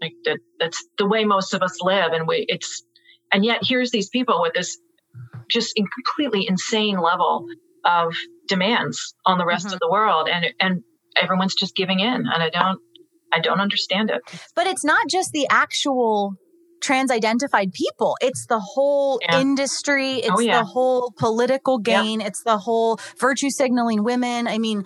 Like that that's the way most of us live, and we it's and yet here's these people with this just completely insane level of demands on the rest mm-hmm. of the world and and everyone's just giving in and I don't I don't understand it. But it's not just the actual trans identified people. It's the whole yeah. industry, it's oh, yeah. the whole political gain, yep. it's the whole virtue signaling women. I mean,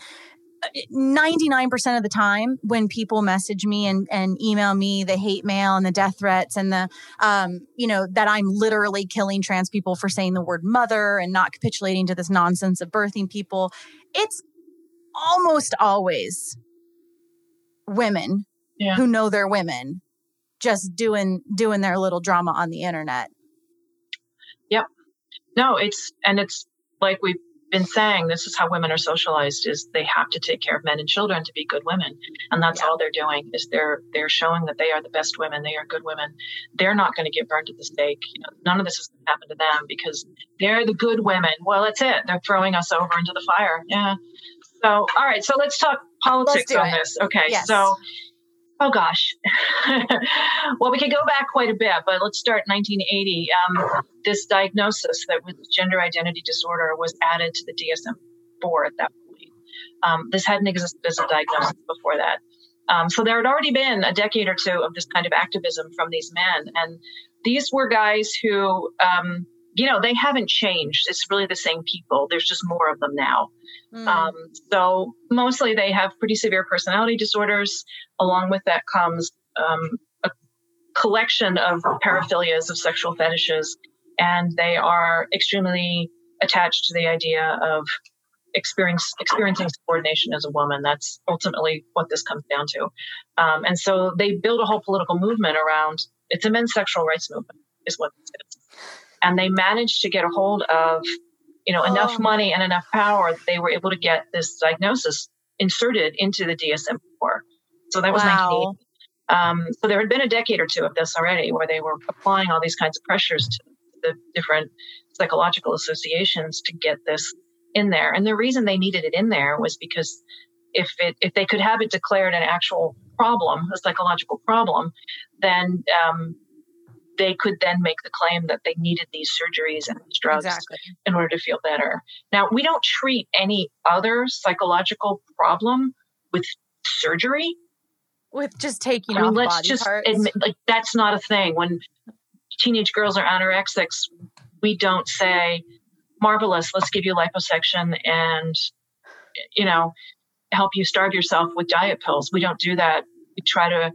99% of the time when people message me and, and email me the hate mail and the death threats and the um, you know that i'm literally killing trans people for saying the word mother and not capitulating to this nonsense of birthing people it's almost always women yeah. who know they're women just doing doing their little drama on the internet. Yep. No it's and it's like we've been saying this is how women are socialized is they have to take care of men and children to be good women. And that's yeah. all they're doing is they're they're showing that they are the best women they are good women. They're not going to get burned at the stake. You know none of this is going to happen to them because they're the good women. Well that's it. They're throwing us over into the fire. Yeah. So all right. So let's talk politics let's on it. this. Okay. Yes. so oh gosh. well, we could go back quite a bit, but let's start 1980. Um, this diagnosis that was gender identity disorder was added to the DSM 4 at that point. Um, this hadn't existed as a diagnosis before that. Um, so there had already been a decade or two of this kind of activism from these men. And these were guys who, um, you know, they haven't changed. It's really the same people. There's just more of them now. Mm. Um, so mostly they have pretty severe personality disorders. Along with that comes um, a collection of paraphilias of sexual fetishes, and they are extremely attached to the idea of experience, experiencing subordination as a woman. That's ultimately what this comes down to. Um, and so they build a whole political movement around it's a men's sexual rights movement, is what this is. And they managed to get a hold of you know, enough oh. money and enough power that they were able to get this diagnosis inserted into the DSM-4. So that was wow. 1980. Um, so there had been a decade or two of this already where they were applying all these kinds of pressures to the different psychological associations to get this in there. And the reason they needed it in there was because if it if they could have it declared an actual problem, a psychological problem, then um, they could then make the claim that they needed these surgeries and these drugs exactly. in order to feel better. Now, we don't treat any other psychological problem with surgery. With just taking I mean, let's just parts. admit, like that's not a thing. When teenage girls are anorexics, we don't say, "Marvelous, let's give you liposuction and you know help you starve yourself with diet pills." We don't do that. We try to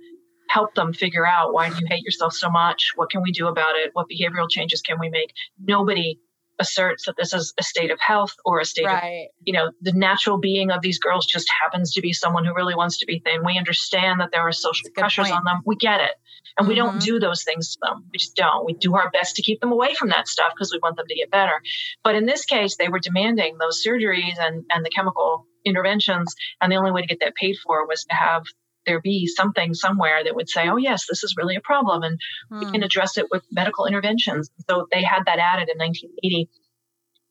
help them figure out why do you hate yourself so much? What can we do about it? What behavioral changes can we make? Nobody asserts that this is a state of health or a state right. of, you know, the natural being of these girls just happens to be someone who really wants to be thin. We understand that there are social pressures point. on them. We get it. And mm-hmm. we don't mm-hmm. do those things to them. We just don't. We do our best to keep them away from that stuff because we want them to get better. But in this case, they were demanding those surgeries and, and the chemical interventions. And the only way to get that paid for was to have there be something somewhere that would say, oh, yes, this is really a problem and hmm. we can hmm. address it with medical interventions. So they had that added in 1980.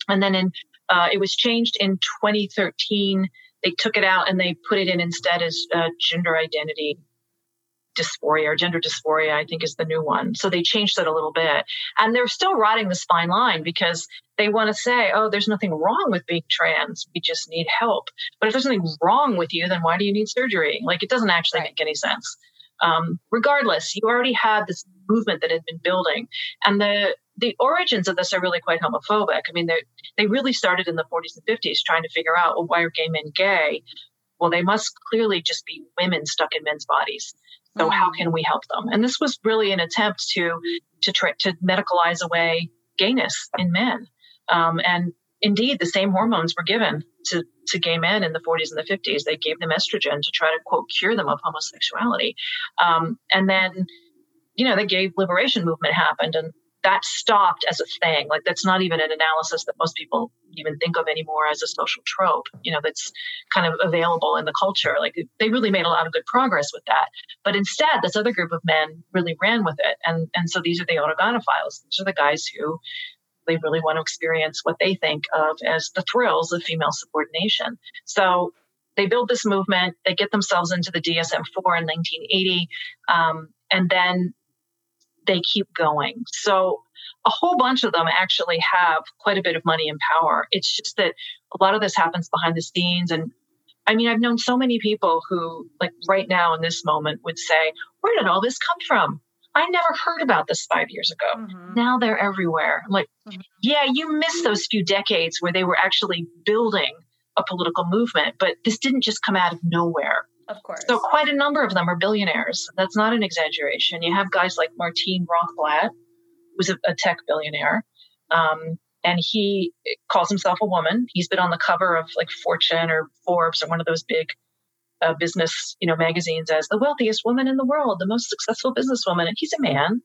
And then in, uh, it was changed in 2013. they took it out and they put it in instead as uh, gender identity dysphoria or gender dysphoria, I think is the new one. So they changed it a little bit. And they're still riding this fine line because they want to say, oh, there's nothing wrong with being trans. We just need help. But if there's something wrong with you, then why do you need surgery? Like it doesn't actually right. make any sense. Um, regardless, you already had this movement that had been building. And the the origins of this are really quite homophobic. I mean, they they really started in the 40s and 50s trying to figure out, well, why are gay men gay? Well, they must clearly just be women stuck in men's bodies. So how can we help them? And this was really an attempt to to try to medicalize away gayness in men. Um, and indeed, the same hormones were given to to gay men in the 40s and the 50s. They gave them estrogen to try to quote cure them of homosexuality. Um, and then, you know, the gay liberation movement happened, and that stopped as a thing. Like that's not even an analysis that most people even think of anymore as a social trope, you know, that's kind of available in the culture. Like they really made a lot of good progress with that. But instead, this other group of men really ran with it. And, and so these are the autogynephiles. These are the guys who they really want to experience what they think of as the thrills of female subordination. So they build this movement, they get themselves into the DSM 4 in 1980. Um, and then they keep going. So a whole bunch of them actually have quite a bit of money and power. It's just that a lot of this happens behind the scenes. And I mean, I've known so many people who, like right now in this moment, would say, Where did all this come from? I never heard about this five years ago. Mm-hmm. Now they're everywhere. I'm like, mm-hmm. yeah, you missed those few decades where they were actually building a political movement, but this didn't just come out of nowhere. Of course. So quite a number of them are billionaires. That's not an exaggeration. You have guys like Martine Rothblatt, who's a, a tech billionaire. Um, and he calls himself a woman. He's been on the cover of like Fortune or Forbes or one of those big uh, business, you know, magazines as the wealthiest woman in the world, the most successful businesswoman. And he's a man.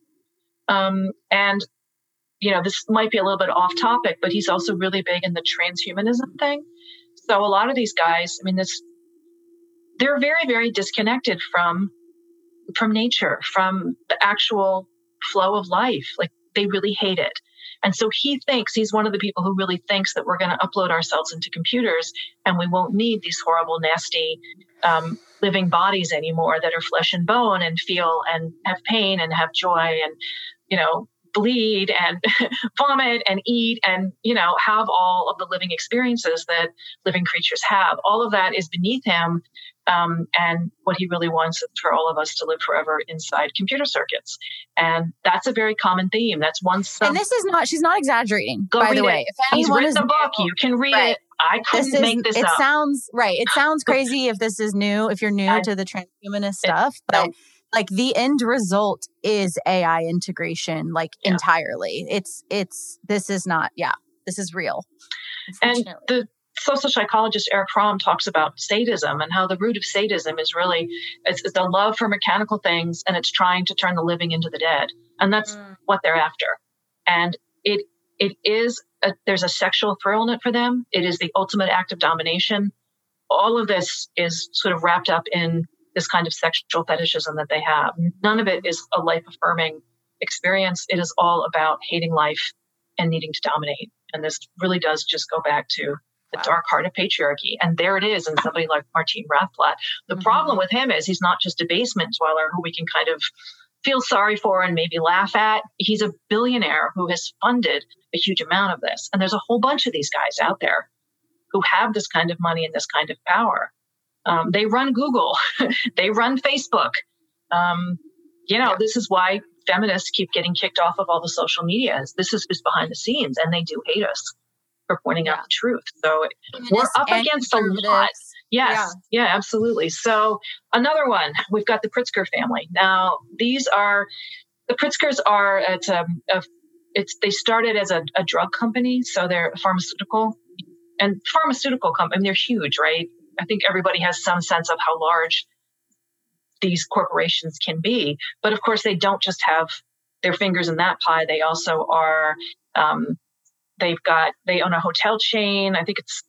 Um, and you know, this might be a little bit off topic, but he's also really big in the transhumanism thing. So a lot of these guys, I mean, this they're very, very disconnected from from nature, from the actual flow of life. Like they really hate it. And so he thinks he's one of the people who really thinks that we're going to upload ourselves into computers and we won't need these horrible, nasty um, living bodies anymore that are flesh and bone and feel and have pain and have joy and, you know, bleed and vomit and eat and you know have all of the living experiences that living creatures have all of that is beneath him um, and what he really wants is for all of us to live forever inside computer circuits. And that's a very common theme. That's one. Sub- and this is not, she's not exaggerating, Go by the way. It. If anyone He's written is book, you can read right. it. I couldn't this make this it up. sounds right. It sounds crazy if this is new, if you're new I, to the transhumanist stuff, but no. like the end result is AI integration, like yeah. entirely. It's it's this is not, yeah, this is real. And the social psychologist Erich Fromm talks about sadism and how the root of sadism is really it's, it's the love for mechanical things and it's trying to turn the living into the dead. And that's mm. what they're after. And it it is a, there's a sexual thrill in it for them. It is the ultimate act of domination. All of this is sort of wrapped up in this kind of sexual fetishism that they have. None of it is a life affirming experience. It is all about hating life and needing to dominate. And this really does just go back to the wow. dark heart of patriarchy. And there it is in somebody like Martin Rothblatt. The mm-hmm. problem with him is he's not just a basement dweller who we can kind of feel sorry for and maybe laugh at. He's a billionaire who has funded a huge amount of this. And there's a whole bunch of these guys out there who have this kind of money and this kind of power. Um, they run Google, they run Facebook. Um, you know, yeah. this is why feminists keep getting kicked off of all the social medias. This is just behind the scenes, and they do hate us for pointing yeah. out the truth. So we're up against a lot. Yes, yeah. yeah, absolutely. So another one, we've got the Pritzker family. Now these are the Pritzkers are it's a, a it's they started as a, a, drug company, so they're pharmaceutical and pharmaceutical company. I mean, they're huge, right? I think everybody has some sense of how large these corporations can be, but of course they don't just have their fingers in that pie. They also are um, They've got they own a hotel chain. I think it's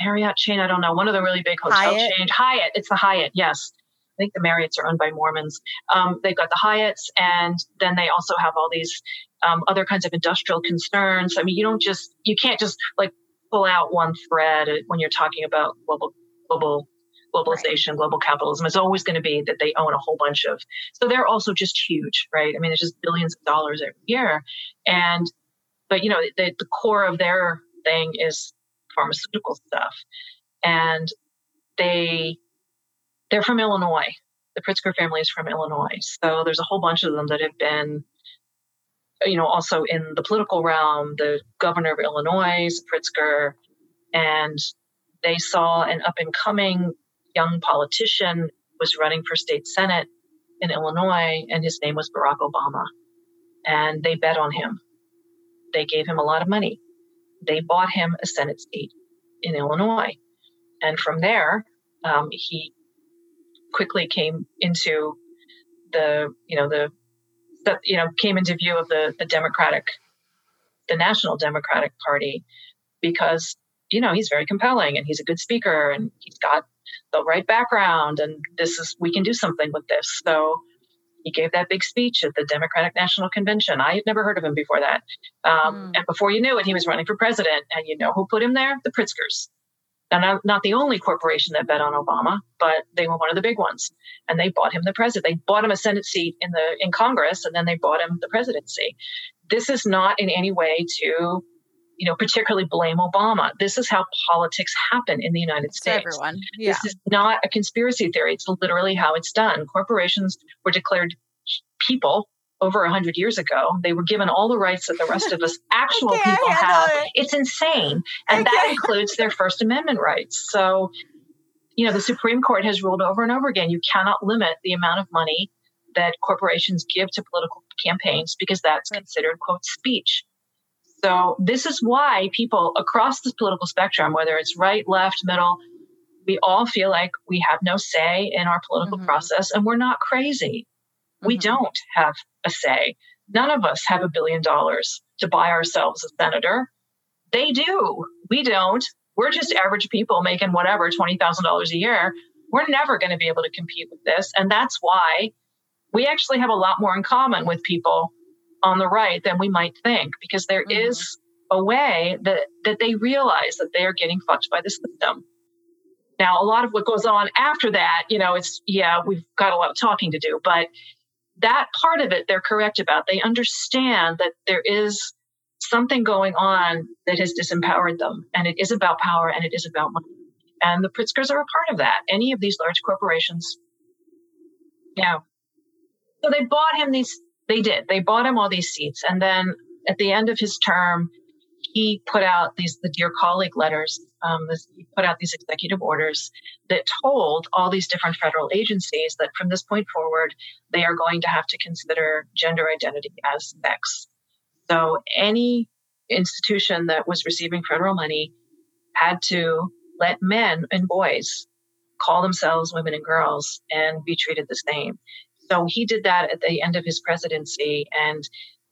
Marriott chain. I don't know. One of the really big hotel Hyatt. chains. Hyatt. It's the Hyatt. Yes. I think the Marriotts are owned by Mormons. Um, they've got the Hyatts, and then they also have all these um, other kinds of industrial concerns. I mean, you don't just you can't just like pull out one thread when you're talking about global global globalization, right. global capitalism is always going to be that they own a whole bunch of. So they're also just huge, right? I mean, it's just billions of dollars every year, and but you know, the, the core of their thing is pharmaceutical stuff, and they they're from Illinois. The Pritzker family is from Illinois, so there's a whole bunch of them that have been you know, also in the political realm, the governor of Illinois, Pritzker, and they saw an up and coming young politician was running for state senate in Illinois, and his name was Barack Obama. And they bet on him. They gave him a lot of money. They bought him a Senate seat in Illinois. And from there, um, he quickly came into the, you know, the, the, you know, came into view of the, the Democratic, the National Democratic Party because, you know, he's very compelling and he's a good speaker and he's got the right background and this is we can do something with this so he gave that big speech at the democratic national convention. I had never heard of him before that. Um, mm. and before you knew it he was running for president and you know who put him there? The pritzkers. Now not, not the only corporation that bet on obama but they were one of the big ones and they bought him the president. They bought him a senate seat in the in congress and then they bought him the presidency. This is not in any way to you know, particularly blame Obama. This is how politics happen in the United States. everyone. Yeah. This is not a conspiracy theory. It's literally how it's done. Corporations were declared people over 100 years ago. They were given all the rights that the rest of us actual people have. It. It's insane. And that includes their First Amendment rights. So, you know, the Supreme Court has ruled over and over again you cannot limit the amount of money that corporations give to political campaigns because that's considered, quote, speech. So this is why people across the political spectrum, whether it's right, left, middle, we all feel like we have no say in our political mm-hmm. process and we're not crazy. Mm-hmm. We don't have a say. None of us have a billion dollars to buy ourselves a senator. They do. We don't. We're just average people making whatever, $20,000 a year. We're never going to be able to compete with this. And that's why we actually have a lot more in common with people on the right than we might think because there mm-hmm. is a way that that they realize that they are getting fucked by the system. Now, a lot of what goes on after that, you know, it's yeah, we've got a lot of talking to do, but that part of it they're correct about. They understand that there is something going on that has disempowered them, and it is about power and it is about money. And the Pritzkers are a part of that. Any of these large corporations, yeah. So they bought him these they did. They bought him all these seats. And then at the end of his term, he put out these, the Dear Colleague letters. Um, this, he put out these executive orders that told all these different federal agencies that from this point forward, they are going to have to consider gender identity as sex. So any institution that was receiving federal money had to let men and boys call themselves women and girls and be treated the same. So he did that at the end of his presidency, and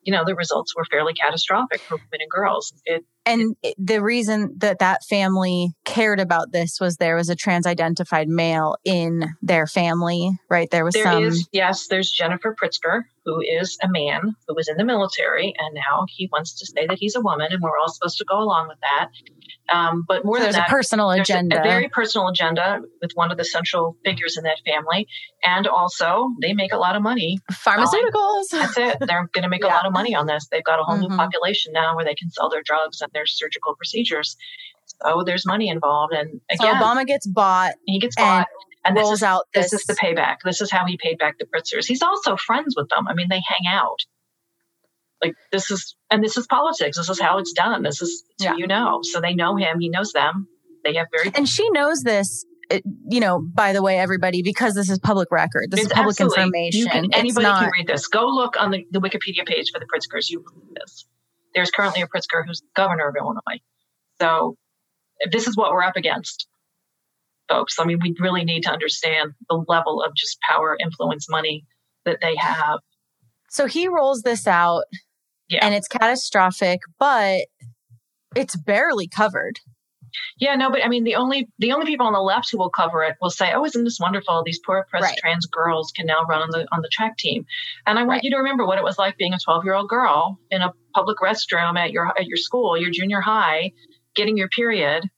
you know the results were fairly catastrophic for women and girls. It, and the reason that that family cared about this was there was a trans-identified male in their family, right? There was there some. Is, yes, there's Jennifer Pritzker, who is a man who was in the military, and now he wants to say that he's a woman, and we're all supposed to go along with that. Um, but more so than there's that, a personal agenda, a, a, very personal agenda with one of the central figures in that family, and also they make a lot of money. Pharmaceuticals. that's it. They're going to make yeah. a lot of money on this. They've got a whole mm-hmm. new population now where they can sell their drugs and their surgical procedures. So there's money involved, and again, so Obama gets bought. He gets bought. And, and rolls this is, out this. this is the payback. This is how he paid back the Pritzkers. He's also friends with them. I mean, they hang out like this is and this is politics this is how it's done this is yeah. you know so they know him he knows them they have very and she knows this uh, you know by the way everybody because this is public record this it's is public information can, anybody not, can read this go look on the, the wikipedia page for the pritzkers you read this there's currently a pritzker who's governor of illinois so this is what we're up against folks i mean we really need to understand the level of just power influence money that they have so he rolls this out yeah. and it's catastrophic, but it's barely covered. Yeah, no, but I mean, the only the only people on the left who will cover it will say, "Oh, isn't this wonderful? These poor oppressed right. trans girls can now run on the on the track team." And I want right. you to remember what it was like being a twelve year old girl in a public restroom at your at your school, your junior high, getting your period,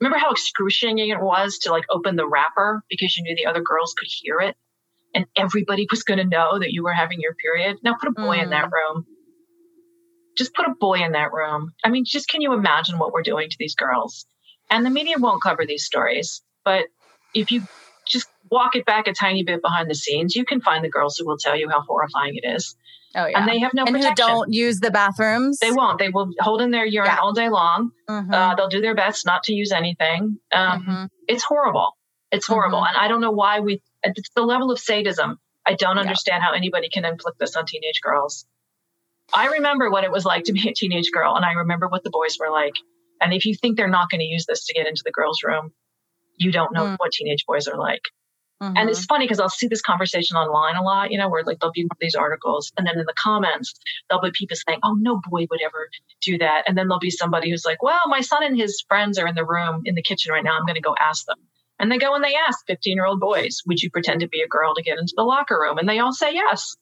remember how excruciating it was to like open the wrapper because you knew the other girls could hear it and everybody was going to know that you were having your period. Now put a boy mm. in that mm. room. Just put a boy in that room. I mean, just can you imagine what we're doing to these girls? And the media won't cover these stories, but if you just walk it back a tiny bit behind the scenes, you can find the girls who will tell you how horrifying it is. Oh yeah, and they have no and protection. who don't use the bathrooms. They won't. They will hold in their urine yeah. all day long. Mm-hmm. Uh, they'll do their best not to use anything. Um, mm-hmm. It's horrible. It's horrible, mm-hmm. and I don't know why we. It's the level of sadism. I don't understand yeah. how anybody can inflict this on teenage girls. I remember what it was like to be a teenage girl, and I remember what the boys were like. And if you think they're not going to use this to get into the girls' room, you don't know mm. what teenage boys are like. Mm-hmm. And it's funny because I'll see this conversation online a lot, you know, where like there'll be these articles and then in the comments, there'll be people saying, oh, no boy would ever do that. And then there'll be somebody who's like, well, my son and his friends are in the room in the kitchen right now. I'm going to go ask them. And they go and they ask 15 year old boys, would you pretend to be a girl to get into the locker room? And they all say yes.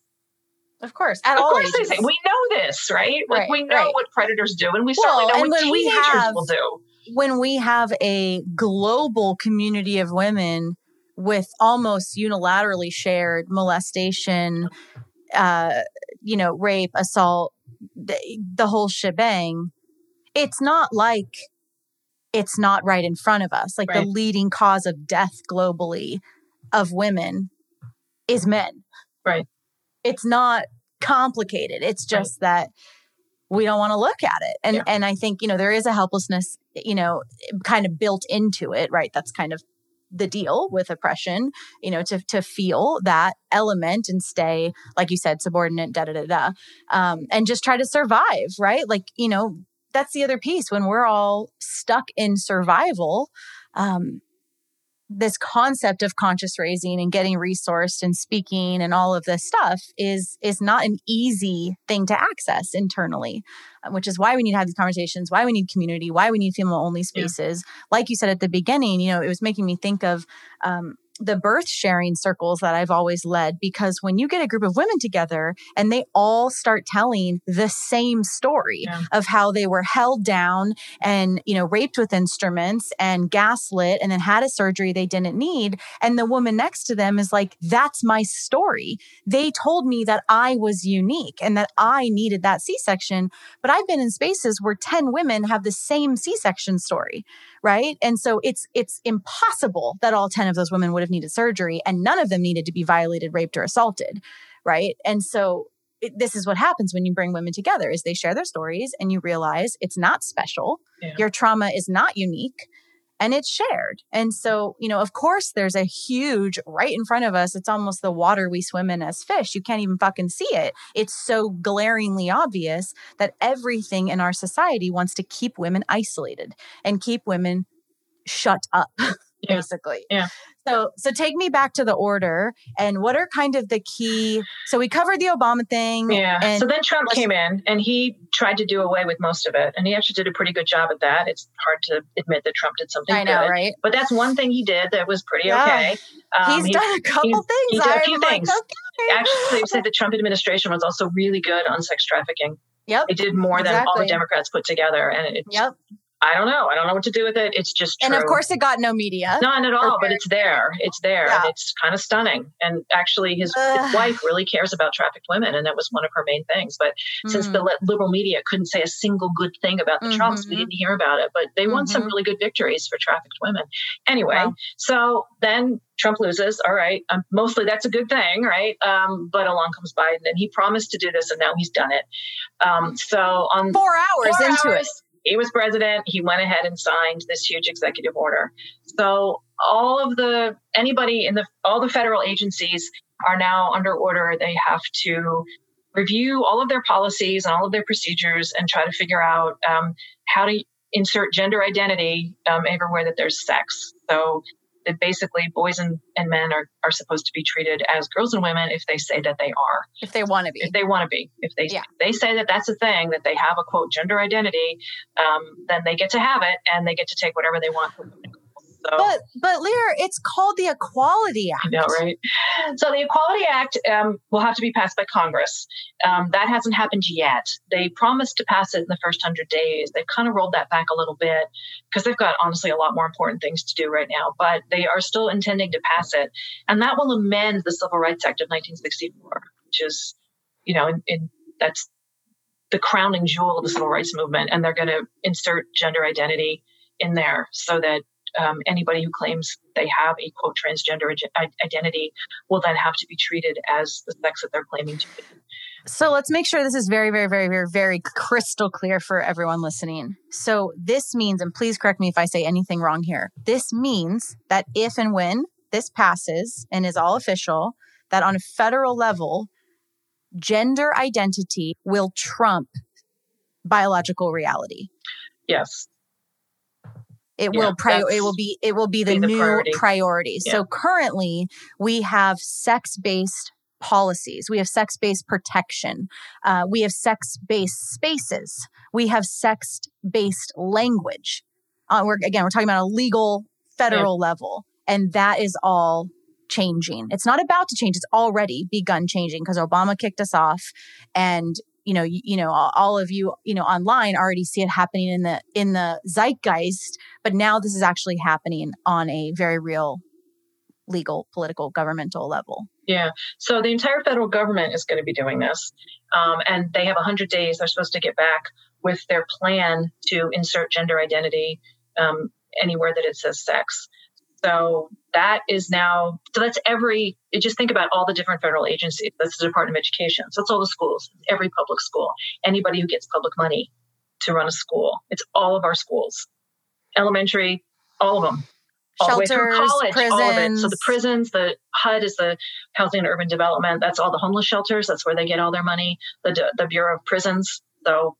Of course, at of all course ages. they say we know this, right? Like right, we know right. what predators do, and we well, certainly know what teenagers we have, will do. When we have a global community of women with almost unilaterally shared molestation, uh, you know, rape, assault, the, the whole shebang, it's not like it's not right in front of us. Like right. the leading cause of death globally of women is men. Right. It's not complicated. It's just right. that we don't want to look at it. And yeah. and I think, you know, there is a helplessness, you know, kind of built into it, right? That's kind of the deal with oppression, you know, to to feel that element and stay, like you said, subordinate, da da da da, um, and just try to survive, right? Like you know, that's the other piece when we're all stuck in survival. Um, this concept of conscious raising and getting resourced and speaking and all of this stuff is is not an easy thing to access internally uh, which is why we need to have these conversations why we need community why we need female only spaces yeah. like you said at the beginning you know it was making me think of um, the birth sharing circles that I've always led because when you get a group of women together and they all start telling the same story yeah. of how they were held down and, you know, raped with instruments and gaslit and then had a surgery they didn't need. And the woman next to them is like, that's my story. They told me that I was unique and that I needed that C section. But I've been in spaces where 10 women have the same C section story right? And so it's it's impossible that all 10 of those women would have needed surgery and none of them needed to be violated, raped or assaulted, right? And so it, this is what happens when you bring women together is they share their stories and you realize it's not special. Yeah. Your trauma is not unique and it's shared. And so, you know, of course, there's a huge right in front of us. It's almost the water we swim in as fish. You can't even fucking see it. It's so glaringly obvious that everything in our society wants to keep women isolated and keep women shut up, yeah. basically. Yeah. So, so take me back to the order and what are kind of the key? So we covered the Obama thing. Yeah. so then Trump came in and he tried to do away with most of it, and he actually did a pretty good job at that. It's hard to admit that Trump did something. I know, good, right? But that's one thing he did that was pretty yeah. okay. Um, he's done a couple he's, things. He did a few things. Like, okay. Actually, they said the Trump administration was also really good on sex trafficking. Yep. It did more exactly. than all the Democrats put together, and it yep. I don't know. I don't know what to do with it. It's just true. And of course, it got no media. None at all, but it's there. It's there. Yeah. And it's kind of stunning. And actually, his, his, wife really cares about trafficked women. And that was one of her main things. But mm-hmm. since the mm. liberal media couldn't say a single good thing about the mm-hmm. Trumps, we mm-hmm. didn't hear about it. But they won mm-hmm. some really good victories for trafficked women. Anyway, wow. so then Trump loses. All right. Um, mostly that's a good thing, right? Um, but along comes Biden and he promised to do this and now he's done it. Um, so on four hours four into hours, it he was president. He went ahead and signed this huge executive order. So all of the anybody in the all the federal agencies are now under order. They have to review all of their policies and all of their procedures and try to figure out um, how to insert gender identity um, everywhere that there's sex. So that basically boys and, and men are, are supposed to be treated as girls and women if they say that they are. If they want to be. If they want to be. If they, yeah. they say that that's a thing, that they have a quote gender identity, um, then they get to have it and they get to take whatever they want. So, but but Lierre, it's called the Equality Act. I know, right? So the Equality Act um, will have to be passed by Congress. Um, that hasn't happened yet. They promised to pass it in the first hundred days. They've kind of rolled that back a little bit because they've got honestly a lot more important things to do right now. But they are still intending to pass it, and that will amend the Civil Rights Act of 1964, which is, you know, in, in that's the crowning jewel of the civil rights movement, and they're going to insert gender identity in there so that um, anybody who claims they have a quote transgender identity will then have to be treated as the sex that they're claiming to be. So let's make sure this is very, very, very, very, very crystal clear for everyone listening. So this means, and please correct me if I say anything wrong here. This means that if and when this passes and is all official, that on a federal level, gender identity will trump biological reality. Yes. It yeah, will pri- it will be it will be the, be the new priority. priority. Yeah. So currently we have sex-based policies. We have sex-based protection. Uh, we have sex-based spaces. We have sex-based language. Uh, we're again we're talking about a legal federal yeah. level, and that is all changing. It's not about to change. It's already begun changing because Obama kicked us off and you know you, you, know all of you you know online already see it happening in the in the zeitgeist but now this is actually happening on a very real legal political governmental level. Yeah. So the entire federal government is going to be doing this um, and they have 100 days they're supposed to get back with their plan to insert gender identity um, anywhere that it says sex so that is now, so that's every, just think about all the different federal agencies. That's the Department of Education. So that's all the schools, every public school, anybody who gets public money to run a school. It's all of our schools, elementary, all of them. All Shelters, the way through college, prisons. all of it. So the prisons, the HUD is the Housing and Urban Development. That's all the homeless shelters. That's where they get all their money. The, the Bureau of Prisons. So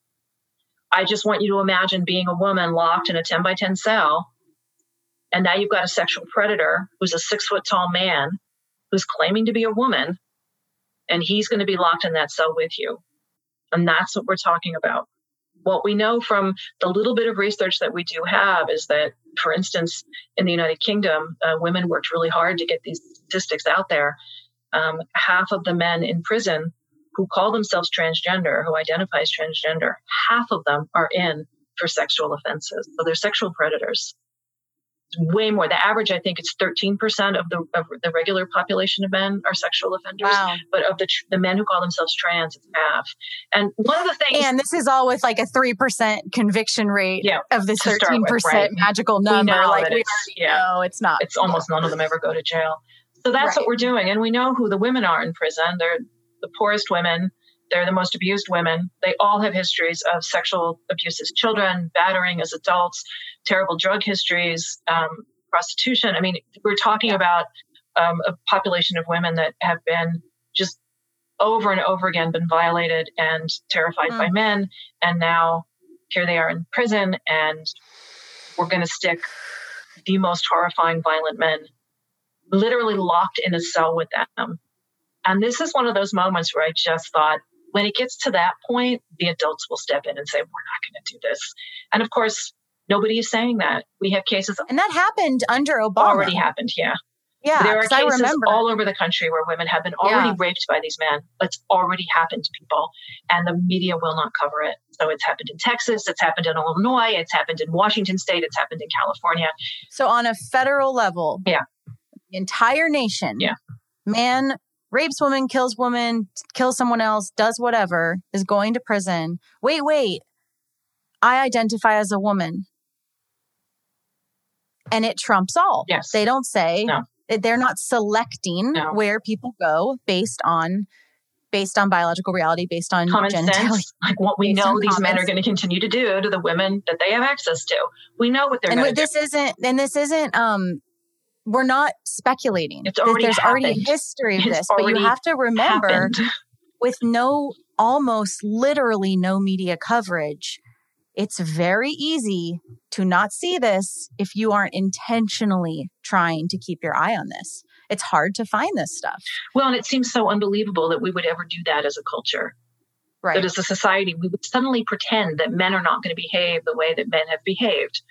I just want you to imagine being a woman locked in a 10 by 10 cell and now you've got a sexual predator who's a six foot tall man who's claiming to be a woman, and he's going to be locked in that cell with you. And that's what we're talking about. What we know from the little bit of research that we do have is that, for instance, in the United Kingdom, uh, women worked really hard to get these statistics out there. Um, half of the men in prison who call themselves transgender, who identify as transgender, half of them are in for sexual offenses. So they're sexual predators way more. The average, I think, it's 13% of the of the regular population of men are sexual offenders. Wow. But of the the men who call themselves trans, it's half. And one of the things, and this is all with like a three percent conviction rate yeah, of this 13% right? magical number. like we it's, yeah, no, it's not. It's almost none of them ever go to jail. So that's right. what we're doing, and we know who the women are in prison. They're the poorest women. They're the most abused women. They all have histories of sexual abuse as children, battering as adults, terrible drug histories, um, prostitution. I mean, we're talking about um, a population of women that have been just over and over again been violated and terrified mm. by men. And now here they are in prison, and we're going to stick the most horrifying, violent men literally locked in a cell with them. And this is one of those moments where I just thought, when it gets to that point, the adults will step in and say, we're not going to do this. And of course, nobody is saying that. We have cases. And that happened under Obama. Already happened, yeah. Yeah, there are cases all over the country where women have been already yeah. raped by these men. It's already happened to people, and the media will not cover it. So it's happened in Texas, it's happened in Illinois, it's happened in Washington State, it's happened in California. So on a federal level, yeah, the entire nation, yeah, man rapes woman, kills woman, kills someone else, does whatever, is going to prison. Wait, wait. I identify as a woman. And it trumps all. Yes. They don't say no. they're not selecting no. where people go based on based on biological reality, based on common genitalia. sense, like what we know these men are going to continue to do to the women that they have access to. We know what they're. And this do. isn't, and this isn't um we're not speculating. It's already There's happened. already a history of it's this, but you have to remember happened. with no almost literally no media coverage, it's very easy to not see this if you aren't intentionally trying to keep your eye on this. It's hard to find this stuff. Well, and it seems so unbelievable that we would ever do that as a culture. Right. That as a society, we would suddenly pretend that men are not going to behave the way that men have behaved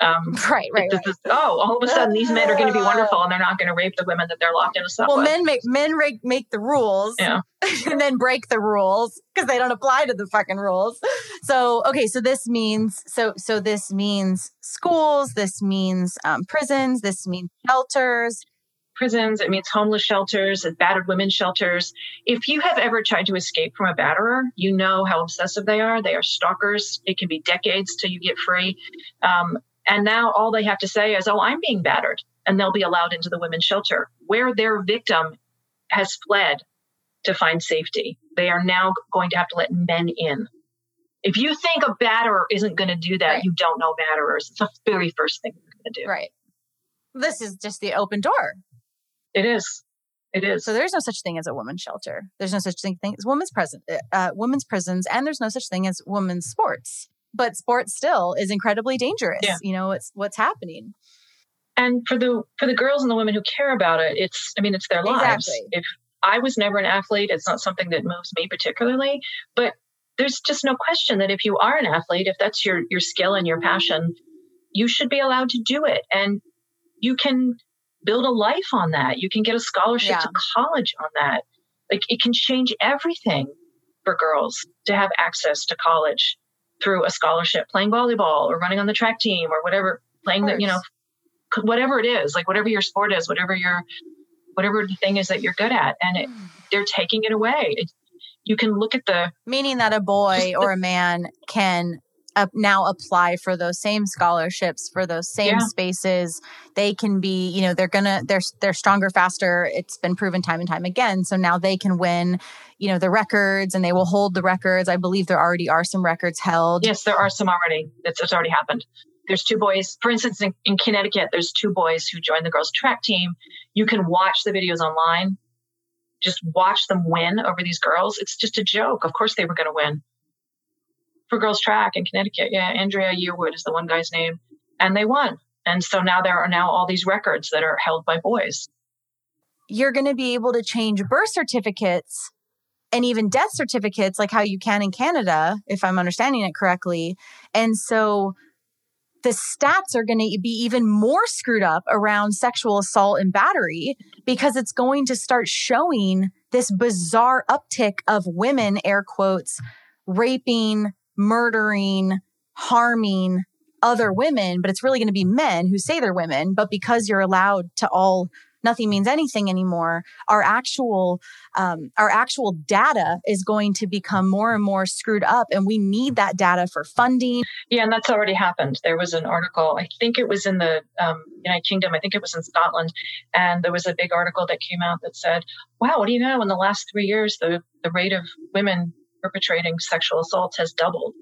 Um, right, right, right. Is, oh, all of a sudden these men are going to be wonderful and they're not going to rape the women that they're locked in a cell Well, men make men make, make the rules, yeah. and then break the rules because they don't apply to the fucking rules. So, okay, so this means so so this means schools, this means um, prisons, this means shelters, prisons, it means homeless shelters, and battered women's shelters. If you have ever tried to escape from a batterer, you know how obsessive they are. They are stalkers. It can be decades till you get free. Um, and now all they have to say is, oh, I'm being battered. And they'll be allowed into the women's shelter where their victim has fled to find safety. They are now going to have to let men in. If you think a batterer isn't going to do that, right. you don't know batterers. It's the very first thing they're going to do. Right. This is just the open door. It is. It is. So there's no such thing as a women's shelter. There's no such thing as women's prison, uh, uh, women's prisons, and there's no such thing as women's sports. But sports still is incredibly dangerous. Yeah. You know, it's what's happening. And for the for the girls and the women who care about it, it's I mean, it's their lives. Exactly. If I was never an athlete, it's not something that moves me particularly. But there's just no question that if you are an athlete, if that's your your skill and your passion, you should be allowed to do it. And you can build a life on that. You can get a scholarship yeah. to college on that. Like it can change everything for girls to have access to college through a scholarship, playing volleyball or running on the track team or whatever, playing the, you know, whatever it is, like whatever your sport is, whatever your, whatever the thing is that you're good at. And it, hmm. they're taking it away. It, you can look at the meaning that a boy or a man can uh, now apply for those same scholarships for those same yeah. spaces. They can be you know they're gonna they're they're stronger faster. It's been proven time and time again. So now they can win you know the records and they will hold the records. I believe there already are some records held. Yes there are some already. It's, it's already happened. There's two boys for instance in, in connecticut there's two boys who joined the girls track team. You can watch the videos online. Just watch them win over these girls. It's just a joke. Of course they were going to win for girls track in Connecticut. Yeah, Andraya Yearwood is the one guy's name, and they won. And so now there are now all these records that are held by boys. You're going to be able to change birth certificates and even death certificates, like how you can in Canada, if I'm understanding it correctly. And so the stats are going to be even more screwed up around sexual assault and battery because it's going to start showing this bizarre uptick of women, air quotes, raping murdering, harming other women, but it's really going to be men who say they're women. But because you're allowed to all nothing means anything anymore our actual um, our actual data is going to become more and more screwed up and we need that data for funding. Yeah and that's already happened. There was an article i think it was in the um, united kingdom i think it was in scotland and there was a big article that came out that said wow what do you know? In the last three years the, the rate of women perpetrating sexual assaults has doubled.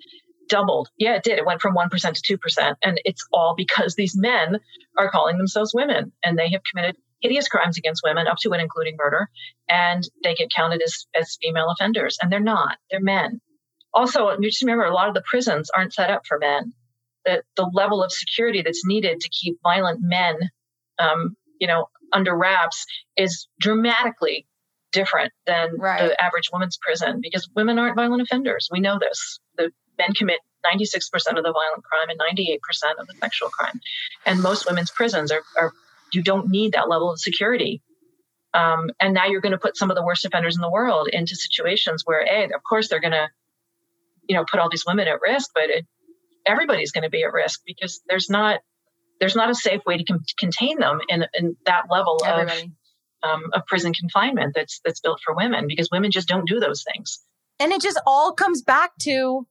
Doubled. Yeah, it did. It went from 1% to 2%. And it's all because these men are calling themselves women and they have committed hideous crimes against women, up to and including murder. And they get counted as, as female offenders. And they're not, they're men. Also, you just remember a lot of the prisons aren't set up for men. The, the level of security that's needed to keep violent men, um, you know, under wraps is dramatically different than right. the average woman's prison because women aren't violent offenders. We know this. The men commit 96% of the violent crime and 98% of the sexual crime. And most women's prisons are, are you don't need that level of security. Um, and now you're going to put some of the worst offenders in the world into situations where, a, of course, they're going to, you know, put all these women at risk, but it, everybody's going to be at risk because there's not there's not a safe way to com- contain them in, in that level Everybody. of um, of prison confinement that's that's built for women because women just don't do those things. And it just all comes back to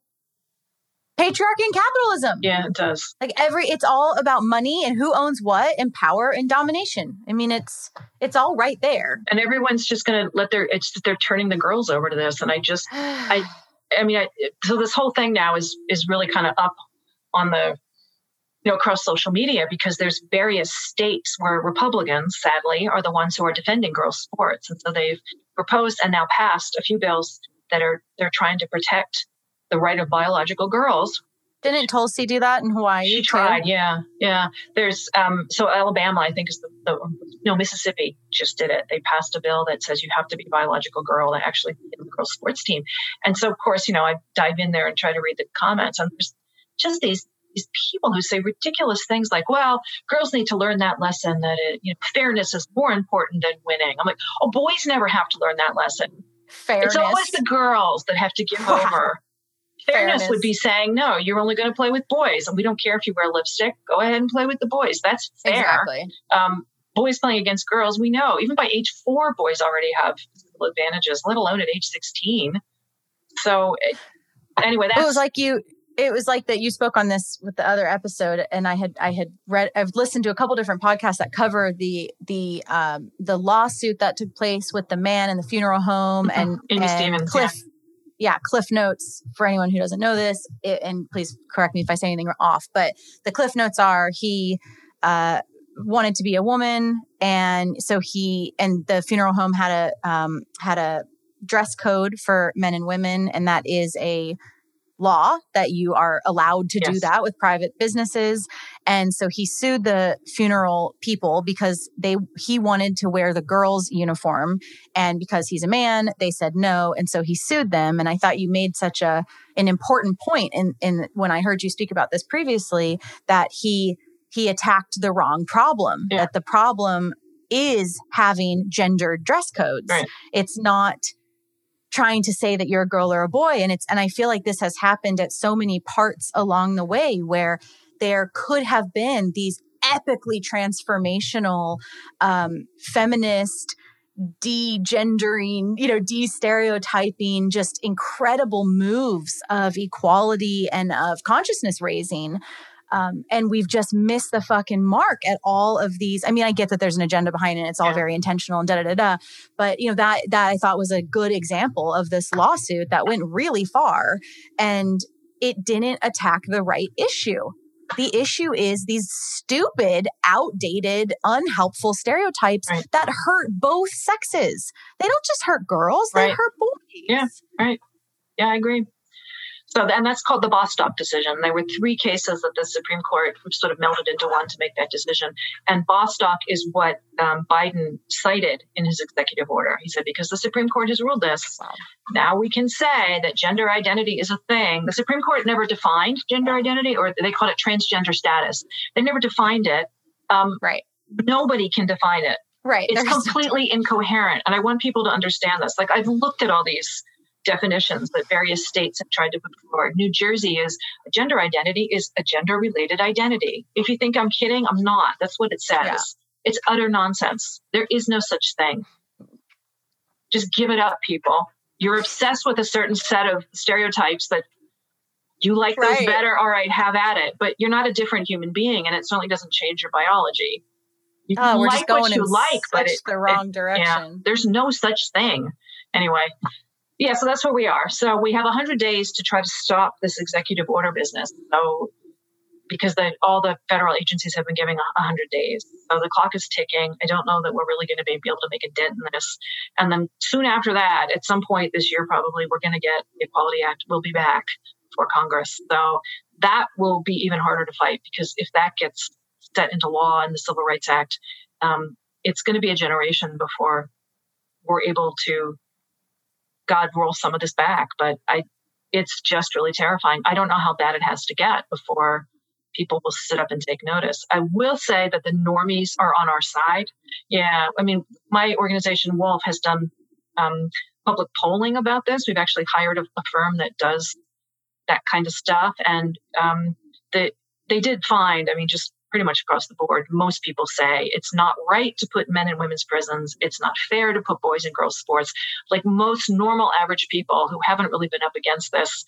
patriarchy and capitalism. Yeah, it does. Like every it's all about money and who owns what and power and domination. I mean, it's it's all right there. And everyone's just going to let their it's they're turning the girls over to this and I just I I mean, I, so this whole thing now is is really kind of up on the you know, across social media because there's various states where Republicans, sadly, are the ones who are defending girls' sports. And so they've proposed and now passed a few bills that are they're trying to protect the right of biological girls. Didn't Tulsi do that in Hawaii? She tried, too? yeah, yeah. There's um, so Alabama, I think, is the, the no Mississippi just did it. They passed a bill that says you have to be a biological girl to actually be in the girls' sports team. And so, of course, you know, I dive in there and try to read the comments, and there's just these these people who say ridiculous things like, well, girls need to learn that lesson that it, you know, fairness is more important than winning. I'm like, oh, boys never have to learn that lesson. Fairness. It's always the girls that have to give over. Fairness, Fairness, would be saying, no, you're only going to play with boys. And we don't care if you wear lipstick. Go ahead and play with the boys. That's fair. Exactly. Um, boys playing against girls, we know even by age four, boys already have advantages, let alone at age 16. So, anyway, that was like you it was like that you spoke on this with the other episode and i had i had read i've listened to a couple different podcasts that cover the the um the lawsuit that took place with the man in the funeral home mm-hmm. and, Aimee and Stephens, cliff yeah. yeah. cliff notes for anyone who doesn't know this it, and please correct me if i say anything off but the cliff notes are he uh wanted to be a woman and so he and the funeral home had a um had a dress code for men and women and that is a law that you are allowed to yes. do that with private businesses and so he sued the funeral people because they he wanted to wear the girls uniform and because he's a man they said no and so he sued them and i thought you made such a an important point in in when i heard you speak about this previously that he he attacked the wrong problem yeah. that the problem is having gendered dress codes right. it's not trying to say that you're a girl or a boy and it's and I feel like this has happened at so many parts along the way where there could have been these epically transformational um, feminist de-gendering, you know, de-stereotyping, just incredible moves of equality and of consciousness raising um, and we've just missed the fucking mark at all of these. I mean, I get that there's an agenda behind it. It's all yeah. very intentional and da da da da. But you know that that I thought was a good example of this lawsuit that went really far, and it didn't attack the right issue. The issue is these stupid, outdated, unhelpful stereotypes right. that hurt both sexes. They don't just hurt girls; they hurt boys. Yeah, right. Yeah, I agree. So, and that's called the Bostock decision. There were three cases that the Supreme Court sort of melded into one to make that decision. And Bostock is what um, Biden cited in his executive order. He said, because the Supreme Court has ruled this, now we can say that gender identity is a thing. The Supreme Court never defined gender identity, or they called it transgender status. They never defined it. Um, right. Nobody can define it. Right. It's There's completely incoherent. And I want people to understand this. Like, I've looked at all these definitions that various states have tried to put forward. New Jersey is a gender identity is a gender related identity. If you think I'm kidding, I'm not. That's what it says. Yeah. It's utter nonsense. There is no such thing. Just give it up, people. You're obsessed with a certain set of stereotypes that you like right. those better. All right, have at it. But you're not a different human being, and it certainly doesn't change your biology. You oh, we're like just going what you like, but it's the wrong it, direction. Yeah, there's no such thing. Anyway, yeah, so that's where we are. So we have 100 days to try to stop this executive order business. So because the, all the federal agencies have been giving 100 days. So the clock is ticking. I don't know that we're really going to be able to make a dent in this. And then soon after that, at some point this year, probably we're going to get the Equality Act will be back for Congress. So that will be even harder to fight because if that gets set into law in the Civil Rights Act, um, it's going to be a generation before we're able to God roll some of this back. But I, it's just really terrifying. I don't know how bad it has to get before people will sit up and take notice. I will say that the normies are on our side. Yeah, I mean, my organization Wolf has done um, public polling about this. We've actually hired a, a, firm that does that kind of stuff, and um, the, they did find. I mean, just pretty much across the board, most people say it's not right to put men in women's prisons. It's not fair to put boys in girls' sports. Like most normal, average people who haven't really been up against this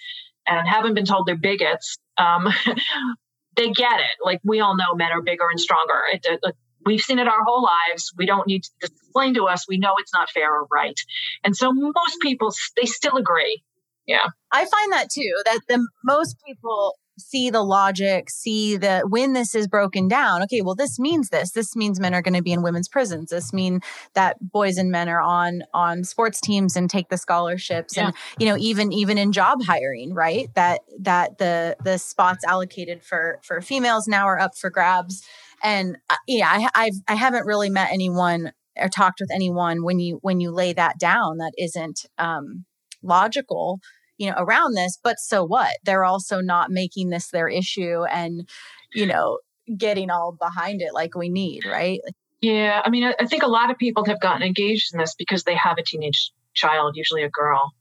and haven't been told they're bigots, um, they get it. Like we all know men are bigger and stronger. It, it, we've seen it our whole lives. We don't need to explain to us. We know it's not fair or right. And so most people, they still agree. Yeah. I find that too, that the most people see the logic, see the when this is broken down. Okay, well, this means this. This means men are going to be in women's prisons. This mean that boys and men are on on sports teams and take the scholarships, yeah. and you know, even even in job hiring, right? That that the the spots allocated for for females now are up for grabs. And uh, yeah, I, I've I haven't really met anyone or talked with anyone when you when you lay that down that isn't um, logical you know, around this, but so what? They're also not making this their issue and, you know, getting all behind it like we need, right? Yeah. I mean, I think a lot of people have gotten engaged in this because they have a teenage child, usually a girl,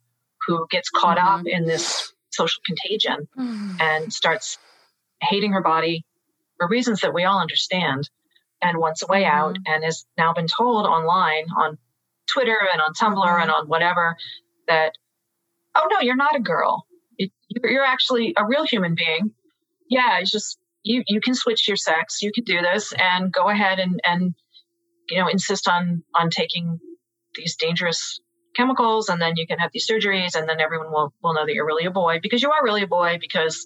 who gets caught mm-hmm. up in this social contagion mm-hmm. and starts hating her body for reasons that we all understand and wants a way mm-hmm. out and has now been told online on Twitter and on Tumblr mm-hmm. and on whatever that, oh no, you're not a girl. you're actually a real human being. Yeah, it's just you. You can switch your sex. You can do this and go ahead and and you know insist on on taking these dangerous chemicals and then you can have these surgeries and then everyone will will know that you're really a boy because you are really a boy because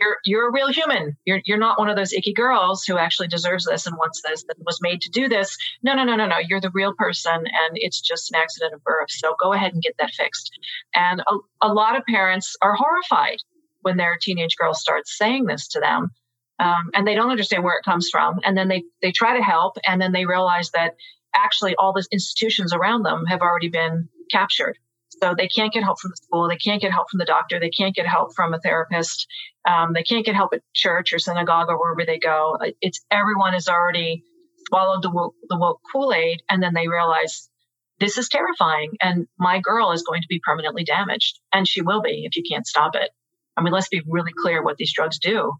you're you're a real human. You're you're not one of those icky girls who actually deserves this and wants this that was made to do this. No, no, no, no, no. You're the real person, and it's just an accident of birth. So go ahead and get that fixed. And a, a lot of parents are horrified when their teenage girl starts saying this to them, um, and they don't understand where it comes from. And then they they try to help, and then they realize that actually all the institutions around them have already been captured so they can't get help from the school. They can't get help from the doctor. They can't get help from a therapist. Um, they can't get help at church or synagogue or wherever they go. It's everyone has already swallowed the woke, the woke Kool Aid, and then they realize this is terrifying, and my girl is going to be permanently damaged, and she will be if you can't stop it. I mean, let's be really clear what these drugs do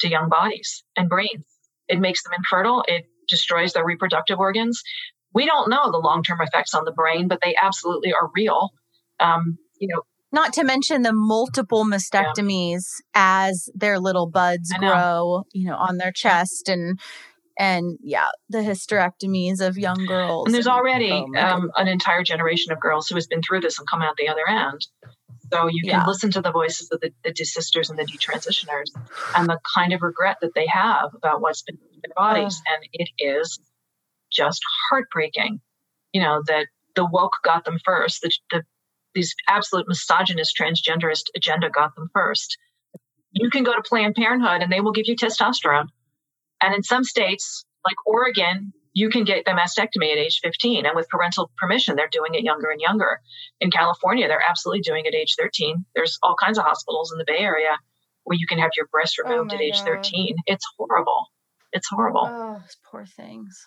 to young bodies and brains. It makes them infertile. It destroys their reproductive organs. We don't know the long term effects on the brain, but they absolutely are real. Um, you know, not to mention the multiple mastectomies yeah. as their little buds grow, you know, on their chest and and yeah, the hysterectomies of young girls. And there's and, already oh um, an entire generation of girls who has been through this and come out the other end. So you can yeah. listen to the voices of the, the desisters and the detransitioners and the kind of regret that they have about what's been in their bodies. And it is just heartbreaking, you know, that the woke got them first. The, the these absolute misogynist transgenderist agenda got them first. You can go to Planned Parenthood and they will give you testosterone. And in some states, like Oregon, you can get the mastectomy at age 15. And with parental permission, they're doing it younger and younger. In California, they're absolutely doing it at age 13. There's all kinds of hospitals in the Bay Area where you can have your breast oh removed oh at age God. 13. It's horrible. It's horrible. Oh, poor things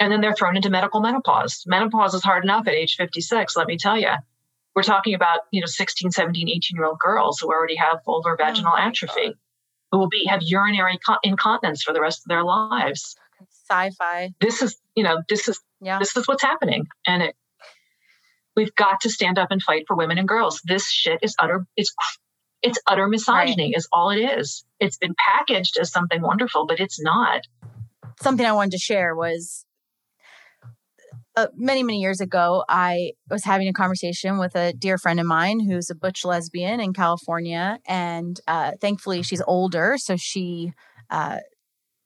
and then they're thrown into medical menopause. Menopause is hard enough at age 56, let me tell you. We're talking about, you know, 16, 17, 18 year old girls who already have vulvar oh vaginal oh atrophy, God. who will be have urinary incontinence for the rest of their lives. Sci-fi. This is, you know, this is yeah. this is what's happening. And it we've got to stand up and fight for women and girls. This shit is utter it's it's utter misogyny right. is all it is. It's been packaged as something wonderful, but it's not. Something I wanted to share was uh, many, many years ago, I was having a conversation with a dear friend of mine who's a butch lesbian in California. And uh, thankfully, she's older. So she uh,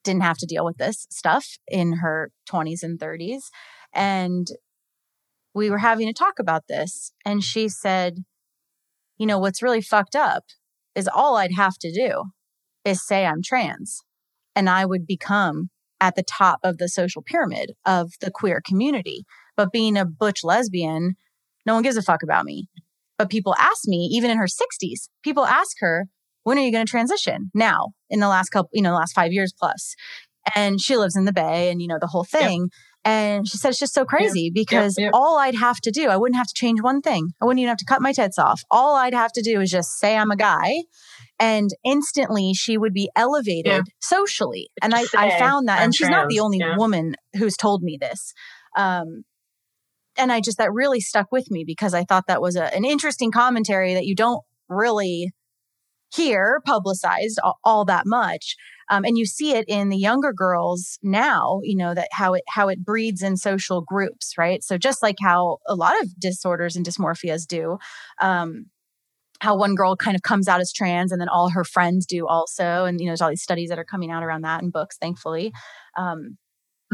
didn't have to deal with this stuff in her 20s and 30s. And we were having a talk about this. And she said, You know, what's really fucked up is all I'd have to do is say I'm trans and I would become at the top of the social pyramid of the queer community. But being a butch lesbian, no one gives a fuck about me. But people ask me, even in her 60s, people ask her, when are you going to transition? Now, in the last couple, you know, the last five years plus. And she lives in the Bay and, you know, the whole thing. Yep. And she said it's just so crazy yep. because yep. all I'd have to do, I wouldn't have to change one thing. I wouldn't even have to cut my tits off. All I'd have to do is just say I'm a guy and instantly she would be elevated yeah. socially. And I, I, found that, I'm and she's trans. not the only yeah. woman who's told me this. Um, and I just, that really stuck with me because I thought that was a, an interesting commentary that you don't really hear publicized all, all that much. Um, and you see it in the younger girls now, you know, that how it, how it breeds in social groups, right? So just like how a lot of disorders and dysmorphias do, um, how one girl kind of comes out as trans and then all her friends do also and you know there's all these studies that are coming out around that in books thankfully um,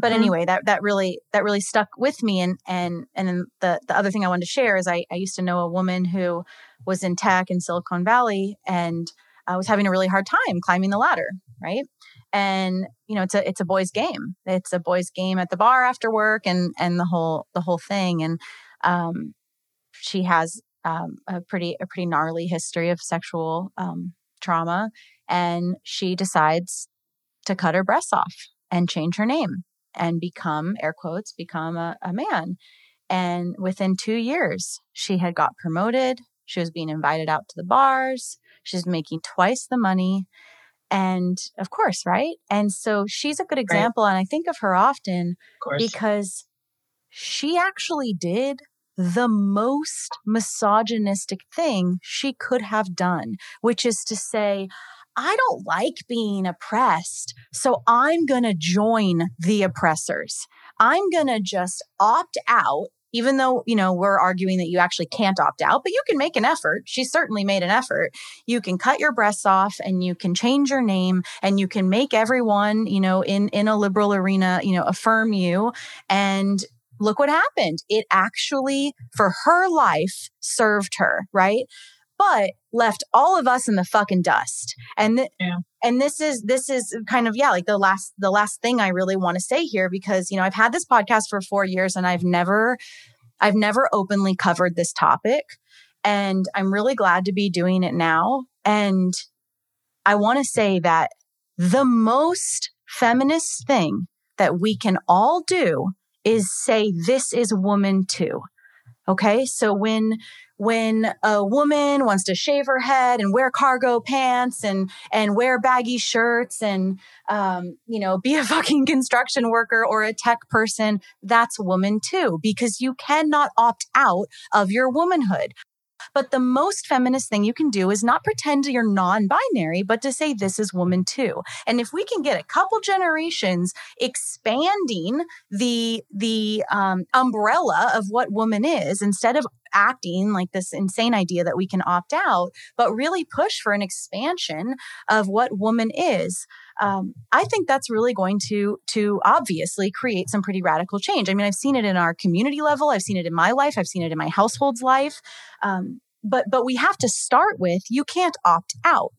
but mm-hmm. anyway that that really that really stuck with me and and and then the the other thing i wanted to share is i i used to know a woman who was in tech in silicon valley and uh, was having a really hard time climbing the ladder right and you know it's a it's a boys game it's a boys game at the bar after work and and the whole the whole thing and um she has um, a pretty a pretty gnarly history of sexual um, trauma, and she decides to cut her breasts off and change her name and become air quotes become a, a man. And within two years, she had got promoted. She was being invited out to the bars. She's making twice the money. And of course, right? And so she's a good example. Right. And I think of her often of because she actually did the most misogynistic thing she could have done, which is to say, I don't like being oppressed, so I'm going to join the oppressors. I'm going to just opt out even though you know we're arguing that you actually can't opt out but you can make an effort she certainly made an effort you can cut your breasts off and you can change your name and you can make everyone you know in in a liberal arena you know affirm you and look what happened. It actually, for her life, served her, right? But left all of us in the fucking dust. And th- yeah. and this is this is kind of yeah, like the last the last thing I really want to say here because you know I've had this podcast for 4 years and I've never I've never openly covered this topic and I'm really glad to be doing it now and I want to say that the most feminist thing that we can all do is say this is woman too. Okay. So when, when a woman wants to shave her head and wear cargo pants and, and wear baggy shirts and, um, you know, be a fucking construction worker or a tech person, that's woman too, because you cannot opt out of your womanhood. But the most feminist thing you can do is not pretend you're non binary, but to say this is woman too. And if we can get a couple generations expanding the, the um, umbrella of what woman is instead of acting like this insane idea that we can opt out, but really push for an expansion of what woman is. Um, I think that's really going to to obviously create some pretty radical change. I mean, I've seen it in our community level. I've seen it in my life. I've seen it in my household's life. Um, but but we have to start with you can't opt out.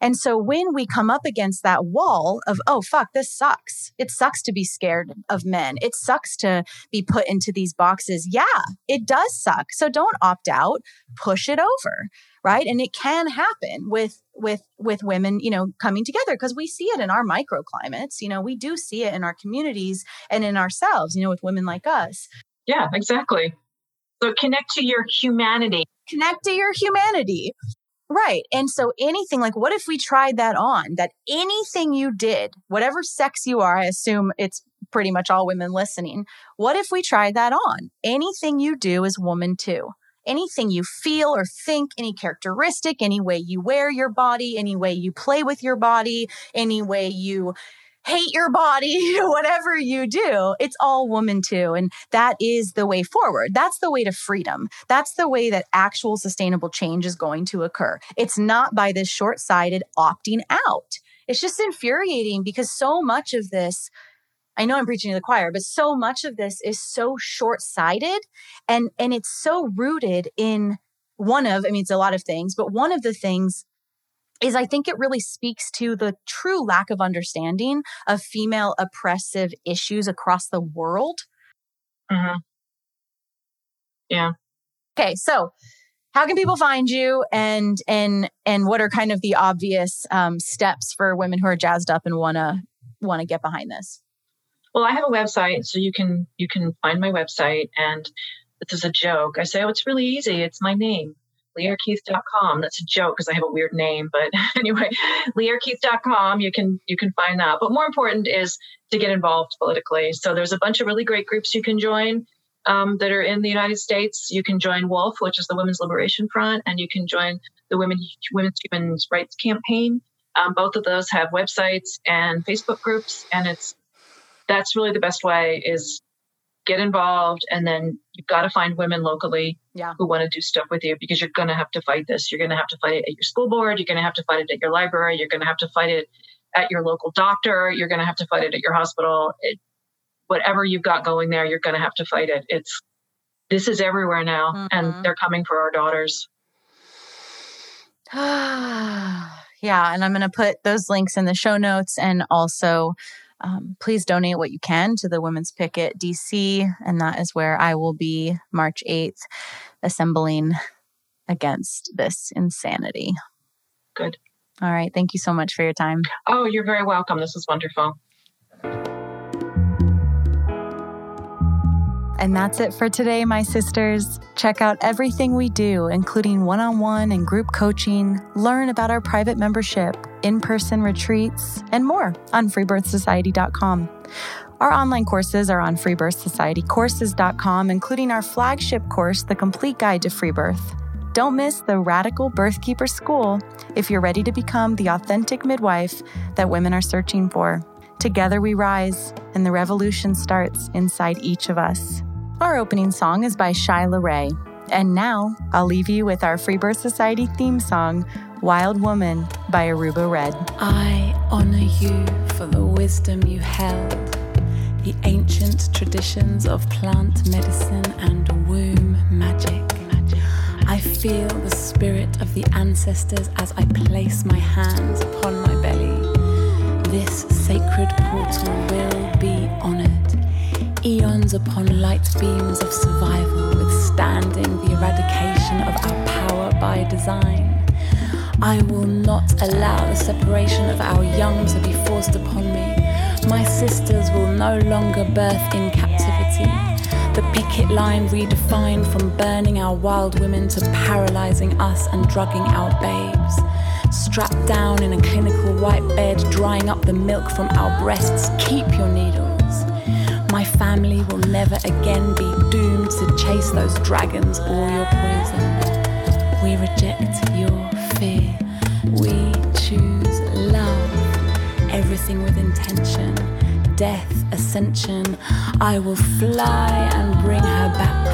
And so when we come up against that wall of, oh, fuck, this sucks. It sucks to be scared of men. It sucks to be put into these boxes. Yeah, it does suck. So don't opt out, push it over. Right. And it can happen with, with, with women, you know, coming together because we see it in our microclimates. You know, we do see it in our communities and in ourselves, you know, with women like us. Yeah, exactly. So connect to your humanity. Connect to your humanity. Right. And so anything like, what if we tried that on? That anything you did, whatever sex you are, I assume it's pretty much all women listening. What if we tried that on? Anything you do is woman too. Anything you feel or think, any characteristic, any way you wear your body, any way you play with your body, any way you hate your body, whatever you do, it's all woman too. And that is the way forward. That's the way to freedom. That's the way that actual sustainable change is going to occur. It's not by this short sighted opting out. It's just infuriating because so much of this, I know I'm preaching to the choir, but so much of this is so short sighted and, and it's so rooted in one of, I mean, it's a lot of things, but one of the things is I think it really speaks to the true lack of understanding of female oppressive issues across the world. Mm-hmm. Yeah. Okay, so how can people find you, and and and what are kind of the obvious um, steps for women who are jazzed up and wanna wanna get behind this? Well, I have a website, so you can you can find my website, and this is a joke. I say, oh, it's really easy. It's my name, lierrekeith.com. That's a joke because I have a weird name, but anyway, lierrekeith.com. You can you can find that. But more important is to get involved politically. So there's a bunch of really great groups you can join um, that are in the United States. You can join WOLF, which is the Women's Liberation Front, and you can join the Women Women's Human Rights Campaign. Um, both of those have websites and Facebook groups, and it's that's really the best way is get involved and then you've got to find women locally yeah. who want to do stuff with you because you're going to have to fight this. You're going to have to fight it at your school board. You're going to have to fight it at your library. You're going to have to fight it at your local doctor. You're going to have to fight it at your hospital. It, whatever you've got going there you're going to have to fight it. It's this is everywhere now mm-hmm. and they're coming for our daughters. Yeah and i'm going to put those links in the show notes and also um, please donate what you can to the Women's Picket DC. And that is where I will be March 8th, assembling against this insanity. Good. All right. Thank you so much for your time. Oh, you're very welcome. This was wonderful. And that's it for today, my sisters. Check out everything we do, including one on one and group coaching, learn about our private membership, in person retreats, and more on freebirthsociety.com. Our online courses are on freebirthsocietycourses.com, including our flagship course, The Complete Guide to Free Birth. Don't miss the Radical Birthkeeper School if you're ready to become the authentic midwife that women are searching for. Together we rise, and the revolution starts inside each of us. Our opening song is by Shyla Ray. And now I'll leave you with our Free Birth Society theme song, Wild Woman by Aruba Red. I honor you for the wisdom you held, the ancient traditions of plant medicine and womb magic. I feel the spirit of the ancestors as I place my hands upon. This sacred portal will be honored eons upon light beams of survival, withstanding the eradication of our power by design. I will not allow the separation of our young to be forced upon me. My sisters will no longer birth in captivity. The picket line redefined from burning our wild women to paralyzing us and drugging our babes. Strapped down in a clinical white bed, drying up the milk from our breasts, keep your needles. My family will never again be doomed to chase those dragons or your poison. We reject your fear. We choose love. Everything with intention. Death, ascension. I will fly and bring her back